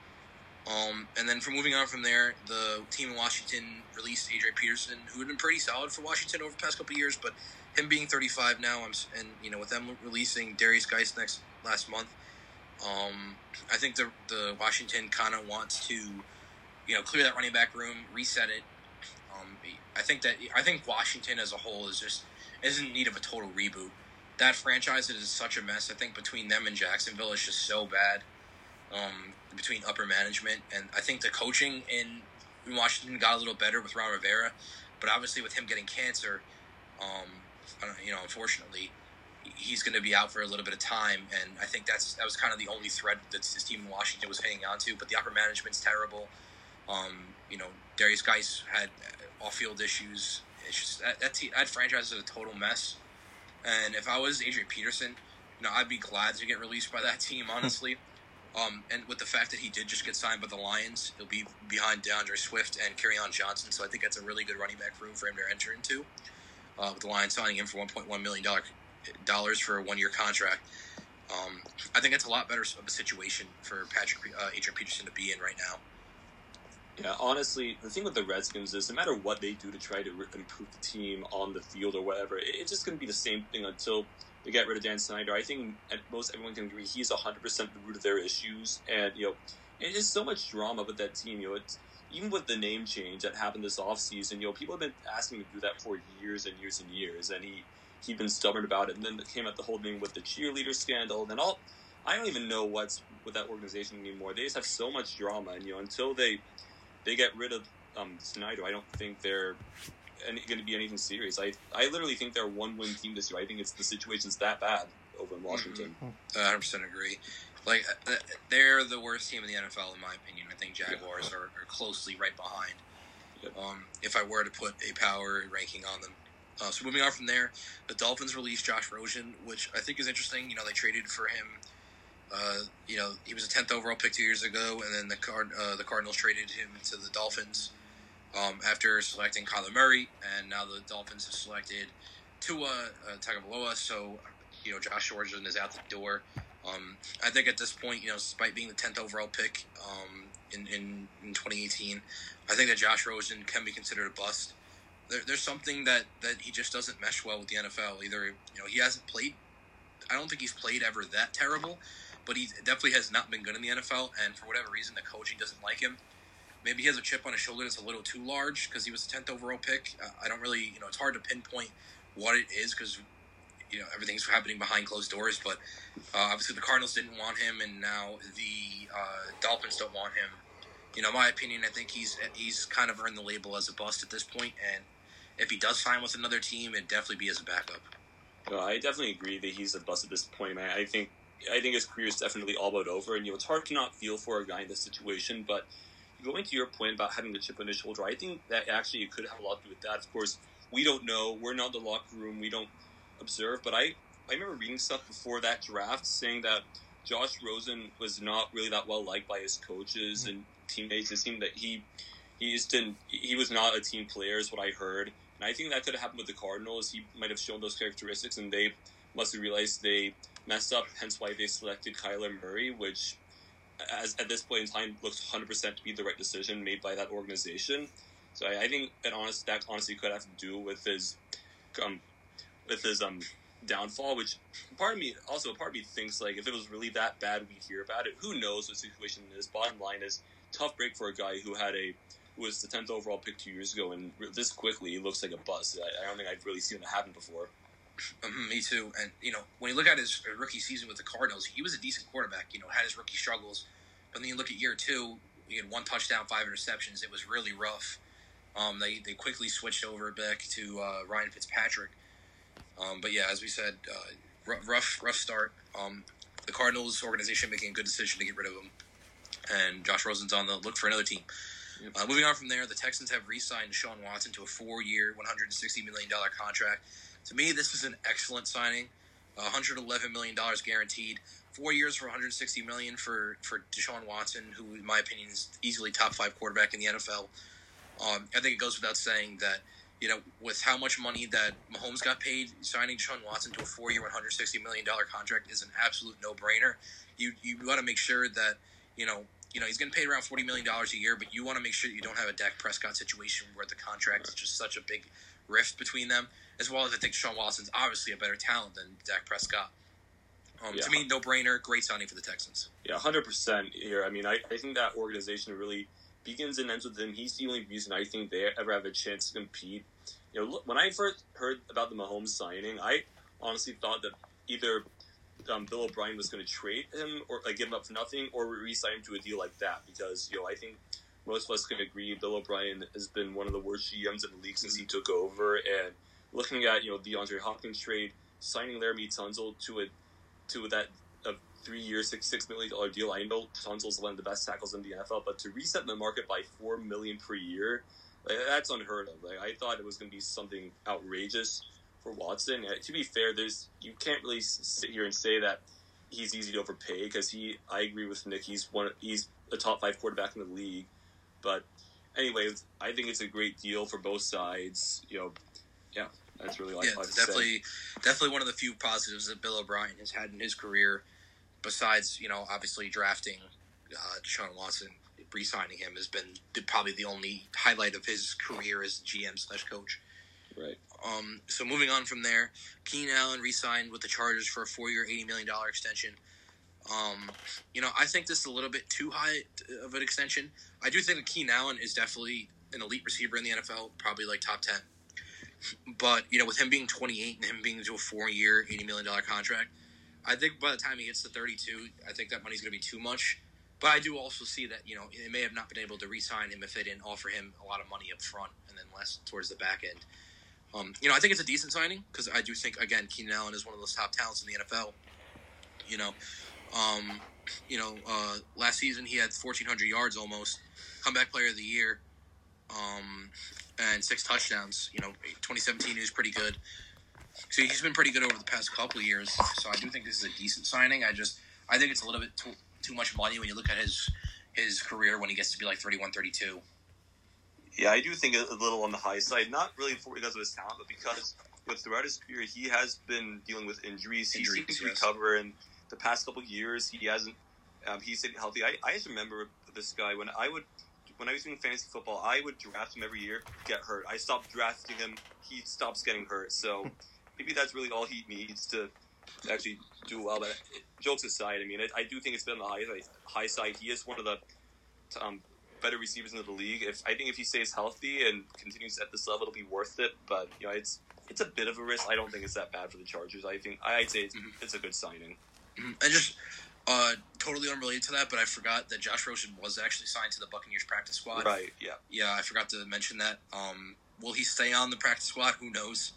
[SPEAKER 4] Um, and then for moving on from there, the team in Washington released Adrian Peterson, who had been pretty solid for Washington over the past couple of years, but him being 35 now, I'm, and you know with them releasing Darius Guice next last month, um, I think the the Washington kind of wants to, you know, clear that running back room, reset it. Um, I think that I think Washington as a whole is just is in need of a total reboot. That franchise is such a mess. I think between them and Jacksonville, is just so bad um, between upper management, and I think the coaching in, in Washington got a little better with Ron Rivera, but obviously with him getting cancer, um, you know, unfortunately, he's going to be out for a little bit of time, and I think that's that was kind of the only thread that this team in Washington was hanging on to. But the upper management's terrible. Um, you know, Darius Guice had off-field issues. It's just that that, te- that franchise is a total mess. And if I was Adrian Peterson, you know, I'd be glad to get released by that team, honestly. um, and with the fact that he did just get signed by the Lions, he'll be behind D'Andre Swift and on Johnson. So I think that's a really good running back room for him to enter into. Uh, with the Lions signing him for 1.1 million dollar dollars for a one year contract. Um, I think it's a lot better of a situation for Patrick uh, Adrian Peterson to be in right now.
[SPEAKER 3] Yeah, honestly, the thing with the Redskins is no matter what they do to try to improve the team on the field or whatever, it's just going to be the same thing until they get rid of Dan Snyder. I think most everyone can agree he's 100% the root of their issues. And, you know, it's just so much drama with that team. You know, it's, even with the name change that happened this offseason, you know, people have been asking him to do that for years and years and years. And he, he'd been stubborn about it. And then it came at the whole thing with the cheerleader scandal. And then all, I don't even know what's with that organization anymore. They just have so much drama. And, you know, until they they get rid of um, Snyder, I don't think they're going to be anything serious. I I literally think they're a one win team this year. I think it's the situation's that bad over in Washington.
[SPEAKER 4] Mm-hmm. 100 percent agree. Like uh, they're the worst team in the NFL in my opinion. I think Jaguars yeah. are, are, closely right behind. Yep. Um, if I were to put a power ranking on them. Uh, so moving on from there, the Dolphins released Josh Rosen, which I think is interesting. You know, they traded for him uh, you know, he was a tenth overall pick two years ago, and then the Card uh, the Cardinals traded him to the Dolphins um, after selecting Kyler Murray, and now the Dolphins have selected Tua uh, Tagovailoa. So, you know, Josh Rosen is out the door. Um, I think at this point, you know, despite being the tenth overall pick um, in, in, in 2018, I think that Josh Rosen can be considered a bust. There, there's something that, that he just doesn't mesh well with the NFL. Either you know he hasn't played. I don't think he's played ever that terrible but he definitely has not been good in the NFL. And for whatever reason, the coaching doesn't like him. Maybe he has a chip on his shoulder that's a little too large because he was the tenth overall pick. Uh, I don't really, you know, it's hard to pinpoint what it is because you know everything's happening behind closed doors. But uh, obviously, the Cardinals didn't want him, and now the uh, Dolphins don't want him. You know, my opinion, I think he's he's kind of earned the label as a bust at this point, and if he does sign with another team, it'd definitely be as a backup.
[SPEAKER 3] No, I definitely agree that he's a bust at this point. I, I think I think his career is definitely all but over. And you know, it's hard to not feel for a guy in this situation. But going to your point about having the chip on his shoulder, I think that actually it could have a lot to do with that. Of course, we don't know. We're not in the locker room. We don't observe. But I, I remember reading stuff before that draft saying that Josh Rosen was not really that well liked by his coaches mm-hmm. and teammates. It seemed that he he just didn't. He was not a team player, is what I heard. And I think that could have happened with the Cardinals. He might have shown those characteristics, and they must have realized they messed up. Hence why they selected Kyler Murray, which, as at this point in time, looks 100 percent to be the right decision made by that organization. So I, I think that honest that honestly could have to do with his, um, with his um downfall. Which part of me also part of me thinks like if it was really that bad, we'd hear about it. Who knows what situation is? Bottom line is tough break for a guy who had a who was the tenth overall pick two years ago, and this quickly he looks like a bust. I, I don't think I've really seen it happen before.
[SPEAKER 4] Mm-hmm, me too. And you know, when you look at his rookie season with the Cardinals, he was a decent quarterback. You know, had his rookie struggles, but then you look at year two, he had one touchdown, five interceptions. It was really rough. Um, they they quickly switched over back to uh, Ryan Fitzpatrick. Um, but yeah, as we said, uh, rough rough start. Um, the Cardinals organization making a good decision to get rid of him, and Josh Rosen's on the look for another team. Uh, moving on from there, the Texans have re-signed Deshaun Watson to a four-year, $160 million contract. To me, this is an excellent signing. $111 million guaranteed. Four years for 160 million for for Deshaun Watson, who, in my opinion, is easily top five quarterback in the NFL. Um, I think it goes without saying that you know with how much money that Mahomes got paid, signing Deshaun Watson to a four-year, 160 million dollar contract is an absolute no-brainer. You you want to make sure that you know you know he's getting paid around 40 million dollars a year, but you want to make sure that you don't have a Dak Prescott situation where the contract is just such a big rift between them as well as I think Sean Watson's obviously a better talent than Dak Prescott. Um, yeah. To me, no brainer. Great signing for the Texans.
[SPEAKER 3] Yeah, hundred percent here. I mean, I, I think that organization really begins and ends with him. He's the only reason I think they ever have a chance to compete. You know, when I first heard about the Mahomes signing, I honestly thought that either um, Bill O'Brien was going to trade him or like give him up for nothing, or re-sign him to a deal like that. Because you know, I think most of us can agree Bill O'Brien has been one of the worst GMs in the league since he took over, and looking at you know DeAndre Hopkins trade, signing Laremy Tunsil to a to that a three year six six million dollar deal. I know Tunsil's one of the best tackles in the NFL, but to reset the market by four million per year, like, that's unheard of. Like I thought it was going to be something outrageous for Watson. Uh, to be fair, there's you can't really sit here and say that he's easy to overpay because he. I agree with Nick. He's one. He's a top five quarterback in the league, but anyways, I think it's a great deal for both sides. You know, yeah, that's really like
[SPEAKER 4] yeah, definitely, definitely one of the few positives that Bill O'Brien has had in his career. Besides, you know, obviously drafting uh, Deshaun Watson, re-signing him has been probably the only highlight of his career as GM slash coach.
[SPEAKER 3] Right.
[SPEAKER 4] Um, so moving on from there, Keenan Allen re-signed with the Chargers for a four-year, eighty million dollar extension. Um, you know, I think this is a little bit too high of an extension. I do think that Keenan Allen is definitely an elite receiver in the NFL, probably like top ten. But you know, with him being 28 and him being into a four-year, 80 million dollar contract, I think by the time he gets to 32, I think that money's going to be too much. But I do also see that you know they may have not been able to re-sign him if they didn't offer him a lot of money up front and then less towards the back end. Um, you know, I think it's a decent signing because I do think again Keenan Allen is one of those top talents in the NFL. You know, um, you know, uh, last season he had 1,400 yards almost, comeback player of the year, um, and six touchdowns. You know, 2017 he was pretty good. So he's been pretty good over the past couple years. So I do think this is a decent signing. I just I think it's a little bit too, too much money when you look at his his career when he gets to be like 31, 32.
[SPEAKER 3] Yeah, I do think a little on the high side. Not really because of his talent, but because with throughout his career he has been dealing with injuries. He injuries, seems to yes. recover and the past couple years he hasn't. Um, he's stayed healthy. I, I just remember this guy when I would when I was doing fantasy football, I would draft him every year, get hurt. I stopped drafting him. He stops getting hurt. So maybe that's really all he needs to actually do well. But jokes aside, I mean, I, I do think it's been on the high, high side. He is one of the um, better receivers in the league. If I think if he stays healthy and continues at this level, it'll be worth it. But you know, it's it's a bit of a risk. I don't think it's that bad for the Chargers. I think I'd say it's, mm-hmm. it's a good signing.
[SPEAKER 4] Mm-hmm. And just uh, totally unrelated to that, but I forgot that Josh Rosen was actually signed to the Buccaneers practice squad.
[SPEAKER 3] Right. Yeah.
[SPEAKER 4] Yeah, I forgot to mention that. Um, will he stay on the practice squad? Who knows?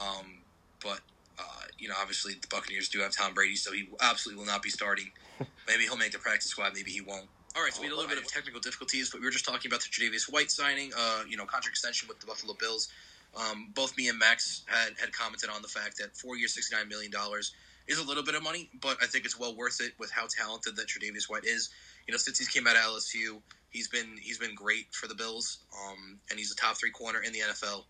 [SPEAKER 4] Um, but uh, you know, obviously the Buccaneers do have Tom Brady, so he absolutely will not be starting. maybe he'll make the practice squad. Maybe he won't. All right, so we had a little bit of technical difficulties, but we were just talking about the Tre'Davious White signing. Uh, you know, contract extension with the Buffalo Bills. Um, both me and Max had, had commented on the fact that four years, sixty nine million dollars is a little bit of money, but I think it's well worth it with how talented that Tre'Davious White is. You know, since he's came out of LSU, he's been he's been great for the Bills, um, and he's a top three corner in the NFL.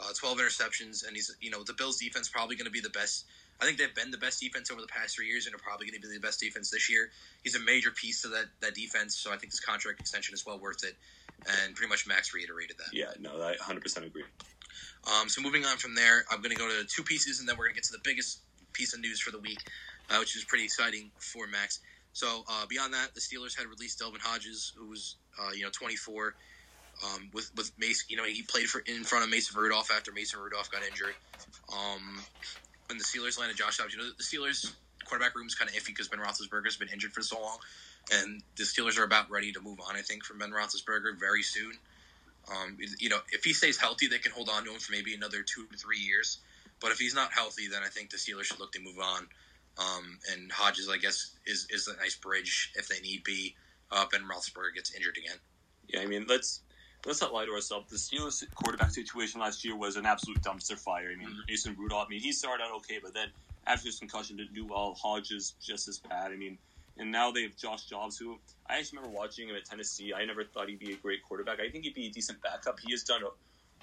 [SPEAKER 4] Uh, Twelve interceptions, and he's you know the Bills' defense probably going to be the best. I think they've been the best defense over the past three years, and are probably going to be the best defense this year. He's a major piece to that that defense, so I think his contract extension is well worth it. And pretty much Max reiterated that.
[SPEAKER 3] Yeah, no, I 100% agree.
[SPEAKER 4] Um, so moving on from there, I'm going to go to two pieces, and then we're going to get to the biggest piece of news for the week, uh, which is pretty exciting for Max. So uh, beyond that, the Steelers had released Devlin Hodges, who was uh, you know 24. Um, with with Mace, you know he played for in front of Mason Rudolph after Mason Rudolph got injured. Um, when the Steelers landed Josh Dobbs, you know the Steelers quarterback room is kind of iffy because Ben Roethlisberger has been injured for so long, and the Steelers are about ready to move on. I think from Ben Roethlisberger very soon. Um, you know, if he stays healthy, they can hold on to him for maybe another two to three years. But if he's not healthy, then I think the Steelers should look to move on. Um, and Hodges, I guess, is is a nice bridge if they need be. Uh, ben Roethlisberger gets injured again.
[SPEAKER 3] Yeah, I mean, let's let's not lie to ourselves. The Steelers quarterback situation last year was an absolute dumpster fire. I mean, mm-hmm. Mason Rudolph. I mean, he started out okay, but then after his concussion, didn't do well. Hodges just as bad. I mean, and now they have Josh Dobbs, who I actually remember watching him at Tennessee. I never thought he'd be a great quarterback. I think he'd be a decent backup. He has done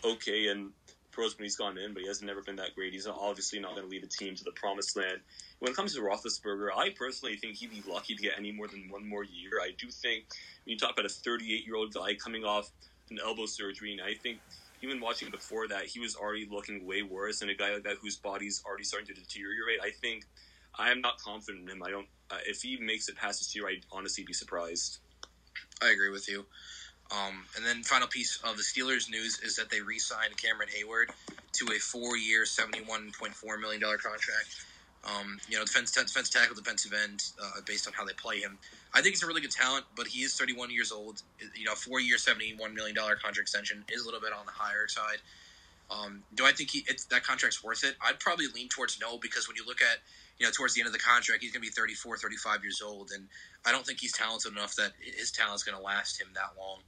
[SPEAKER 3] okay in pros when he's gone in, but he hasn't never been that great. He's obviously not going to lead a team to the promised land. When it comes to Roethlisberger, I personally think he'd be lucky to get any more than one more year. I do think when you talk about a 38 year old guy coming off an elbow surgery, and I think even watching before that, he was already looking way worse. And a guy like that whose body's already starting to deteriorate, I think I am not confident in him. I don't. Uh, if he makes it past this year, I'd honestly be surprised.
[SPEAKER 4] I agree with you. Um, and then final piece of the Steelers news is that they re-signed Cameron Heyward to a four-year, seventy-one point four million dollar contract. Um, you know, defense, defense tackle, defensive end, uh, based on how they play him. I think he's a really good talent, but he is 31 years old. You know, four-year, 71 million dollar contract extension is a little bit on the higher side. Um, do I think he that contract's worth it? I'd probably lean towards no because when you look at you know towards the end of the contract, he's going to be 34, 35 years old, and I don't think he's talented enough that his talent's going to last him that long.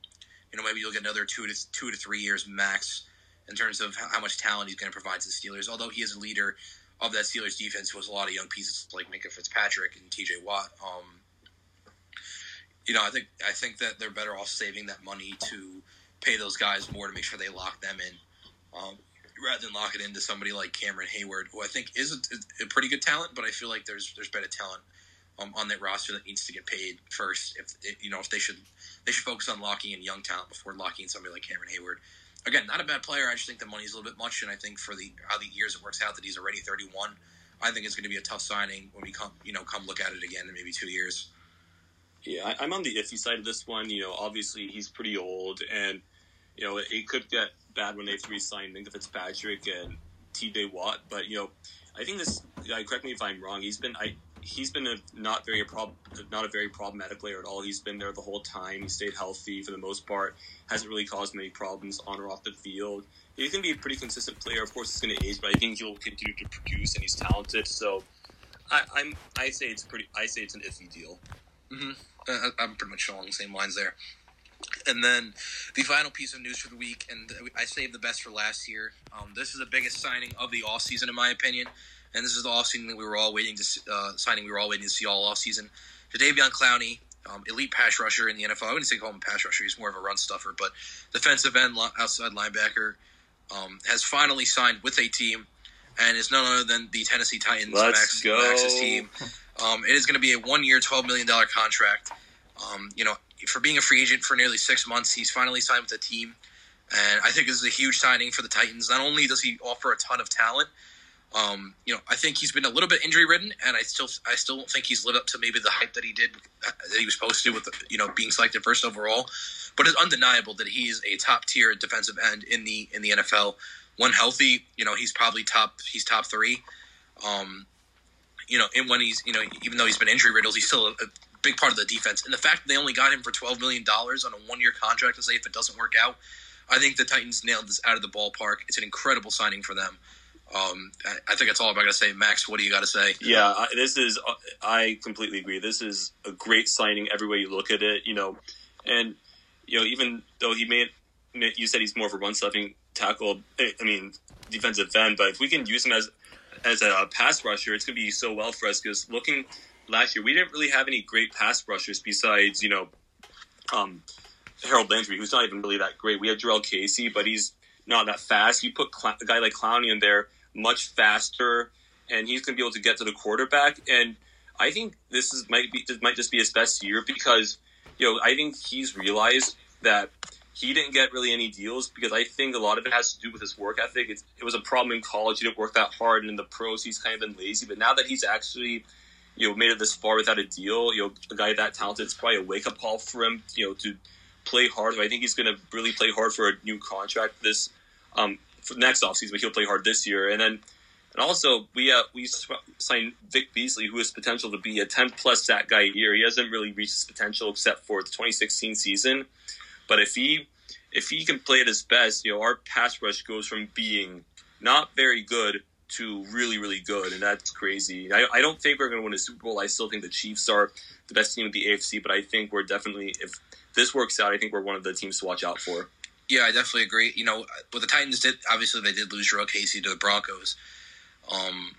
[SPEAKER 4] You know, maybe you'll get another two to two to three years max in terms of how much talent he's going to provide to the Steelers. Although he is a leader of that Steelers defense, was a lot of young pieces like Minkah Fitzpatrick and T.J. Watt. Um, you know, I think I think that they're better off saving that money to pay those guys more to make sure they lock them in, um, rather than lock it into somebody like Cameron Heyward, who I think is a, a pretty good talent, but I feel like there's there's better talent um, on that roster that needs to get paid first. If, you know, if they should they should focus on locking in young talent before locking in somebody like Cameron Heyward. Again, not a bad player. I just think the money's a little bit much, and I think for the how the years it works out that he's already 31, I think it's going to be a tough signing when we come you know come look at it again in maybe two years.
[SPEAKER 3] Yeah, I, am on the iffy side of this one. You know, obviously he's pretty old, and you know it could get bad when they three sign Minkah Fitzpatrick and T.J. Watt. But you know, I think this guy. Correct me if I'm wrong. He's been I he's been a not very prob- not a very problematic player at all. He's been there the whole time. He stayed healthy for the most part. Hasn't really caused many problems on or off the field. He's going to be a pretty consistent player. Of course, he's going to age, but I think he'll continue to produce, and he's talented. So, I, I'm I say it's pretty. I say it's an iffy deal.
[SPEAKER 4] Mm-hmm. Uh, I'm pretty much along the same lines there. And then the final piece of news for the week, and I saved the best for last year. Um, this is the biggest signing of the off season, in my opinion, and this is the off season that we were all waiting to uh, signing. We were all waiting to see all off season. Jadeveon Clowney, um, elite pass rusher in the NFL. I wouldn't say call him a pass rusher; he's more of a run stuffer. But defensive end, outside linebacker, um, has finally signed with a team, and is none other than the Tennessee Titans.
[SPEAKER 3] Let's Max, go.
[SPEAKER 4] Max's team. Um, it is going to be a one-year, twelve million dollar contract. Um, you know, for being a free agent for nearly six months, he's finally signed with a team, and I think this is a huge signing for the Titans. Not only does he offer a ton of talent, um, you know, I think he's been a little bit injury ridden, and I still, I still don't think he's lived up to maybe the hype that he did, that he was supposed to with, you know, being selected first overall. But it's undeniable that he's a top tier defensive end in the in the NFL. When healthy, you know, he's probably top, he's top three. Um, you know, and when he's, you know, even though he's been injury riddled, he's still a, a big part of the defense. And the fact that they only got him for twelve million dollars on a one year contract to say if it doesn't work out, I think the Titans nailed this out of the ballpark. It's an incredible signing for them. Um, I, I, think that's all I'm going to say. Max, what do you got to say?
[SPEAKER 3] Yeah, I, this is. I completely agree. This is a great signing every way you look at it. You know, and you know, even though he made, you said he's more of a run stuffing tackle. I mean, defensive end, but if we can use him as as a pass rusher, it's going to be so well for us because looking last year, we didn't really have any great pass rushers besides, you know, um, Harold Landry, who's not even really that great. We have Jurrell Casey, but he's not that fast. You put a guy like Clowney in there, much faster, and he's going to be able to get to the quarterback. And I think this is might be this might just be his best year because you know I think he's realized that he didn't get really any deals because I think a lot of it has to do with his work ethic. It's, it was a problem in college; he didn't work that hard, and in the pros, he's kind of been lazy. But now that he's actually you know, made it this far without a deal. You know, a guy that talented, it's probably a wake up call for him. You know, to play hard. I think he's going to really play hard for a new contract this um, for next offseason, but he'll play hard this year. And then, and also we uh, we signed Vic Beasley, who has potential to be a 10 plus sack guy a year. He hasn't really reached his potential except for the 2016 season. But if he if he can play at his best, you know, our pass rush goes from being not very good to really, really good, and that's crazy. I, I don't think we're going to win a Super Bowl. I still think the Chiefs are the best team in the AFC, but I think we're definitely, if this works out, I think we're one of the teams to watch out for.
[SPEAKER 4] Yeah, I definitely agree. You know, what the Titans did, obviously, they did lose Jurrell Casey to the Broncos. Um,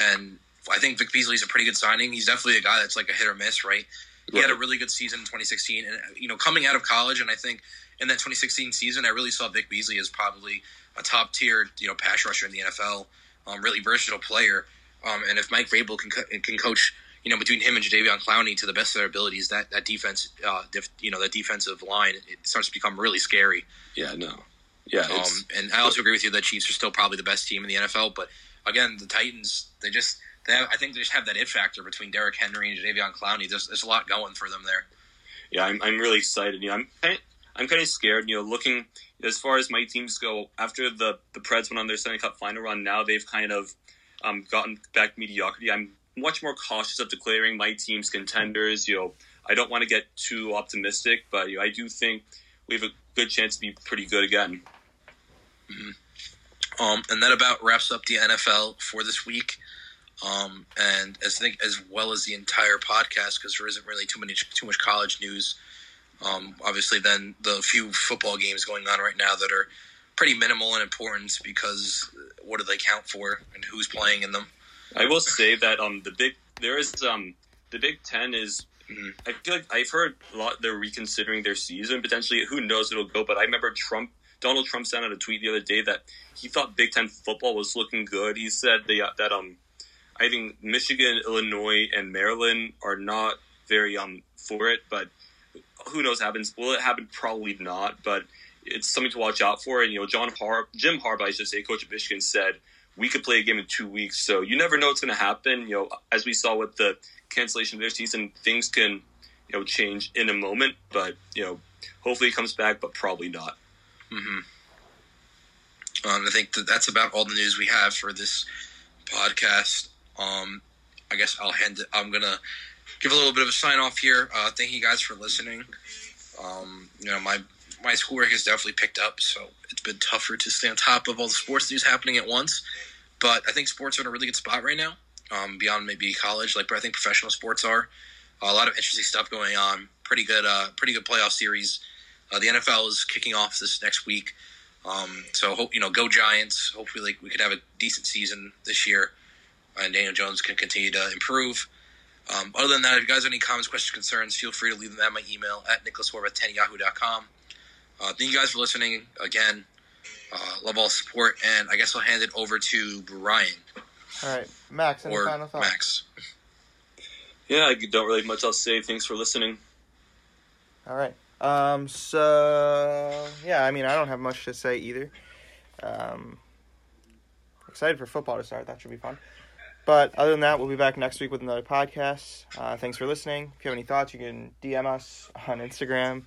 [SPEAKER 4] and I think Vic Beasley's a pretty good signing. He's definitely a guy that's like a hit or miss, right? He right. had a really good season in 2016, and you know, coming out of college, and I think in that 2016 season, I really saw Vic Beasley as probably a top tier, you know, pass rusher in the NFL um, really versatile player. Um, and if Mike Vrabel can co- can coach, you know, between him and Jadeveon Clowney to the best of their abilities, that that defense, uh, def, you know, that defensive line, it starts to become really scary.
[SPEAKER 3] Yeah, no, yeah.
[SPEAKER 4] Um, and I also agree with you that Chiefs are still probably the best team in the NFL. But again, the Titans, they just, they have, I think they just have that it factor between Derrick Henry and Jadeveon Clowney. There's, there's a lot going for them there.
[SPEAKER 3] Yeah, I'm, I'm really excited. You know, I'm I'm kind of scared. You know, looking as far as my teams go, after the the Preds went on their Stanley Cup final run, now they've kind of um, gotten back mediocrity. I'm much more cautious of declaring my teams contenders. You know, I don't want to get too optimistic, but you know, I do think we have a good chance to be pretty good again.
[SPEAKER 4] Mm-hmm. Um, and that about wraps up the NFL for this week. Um, and as think as well as the entire podcast because there isn't really too many too much college news. Um, obviously, then the few football games going on right now that are pretty minimal in importance because what do they count for and who's playing in them?
[SPEAKER 3] I will say that um the big there is um the Big Ten is
[SPEAKER 4] Mhm.
[SPEAKER 3] I feel like I've heard a lot they're reconsidering their season potentially. Who knows it'll go? But I remember Trump Donald Trump sent out a tweet the other day that he thought Big Ten football was looking good. He said they, that um I think Michigan, Illinois, and Maryland are not very um for it, but who knows happens? Will it happen? Probably not, but it's something to watch out for. And you know, John Har Jim Harbaugh, I should say, coach of Michigan, said we could play a game in two weeks. So you never know what's going to happen. You know, as we saw with the cancellation of their season, things can you know change in a moment. But you know, hopefully he comes back, but probably not.
[SPEAKER 4] hmm Um, I think that that's about all the news we have for this podcast. Um, I guess I'll hand it. I'm gonna give a little bit of a sign off here. Uh, thank you guys for listening. Um, you know, my my schoolwork has definitely picked up, so it's been tougher to stay on top of all the sports news happening at once. But I think sports are in a really good spot right now. Um, beyond maybe college, like I think professional sports are. a lot of interesting stuff going on. Pretty good, uh, pretty good playoff series. Uh, the NFL is kicking off this next week. Um, so hope you know, go Giants. Hopefully, like we could have a decent season this year, and Daniel Jones can continue to improve. Um, other than that, if you guys have any comments, questions, concerns, feel free to leave them at my email at nicholaswarb@yahoo.com. Uh, thank you guys for listening again. Uh, love all support, and I guess I'll hand it over to Brian
[SPEAKER 1] All right, Max. Any
[SPEAKER 4] or
[SPEAKER 1] final thoughts?
[SPEAKER 4] Max.
[SPEAKER 3] Yeah, I don't really have much else to say. Thanks for listening.
[SPEAKER 1] All right. Um. So yeah, I mean, I don't have much to say either. Um. Excited for football to start. That should be fun. But other than that, we'll be back next week with another podcast. Uh, thanks for listening. If you have any thoughts, you can DM us on Instagram.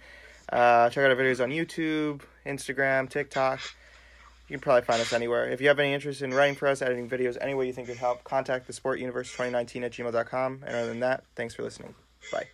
[SPEAKER 1] Uh, check out our videos on YouTube, Instagram, TikTok. You can probably find us anywhere. If you have any interest in writing for us, editing videos, any way you think could help, contact the Sport Universe 2019 at gmail.com. And other than that, thanks for listening. Bye.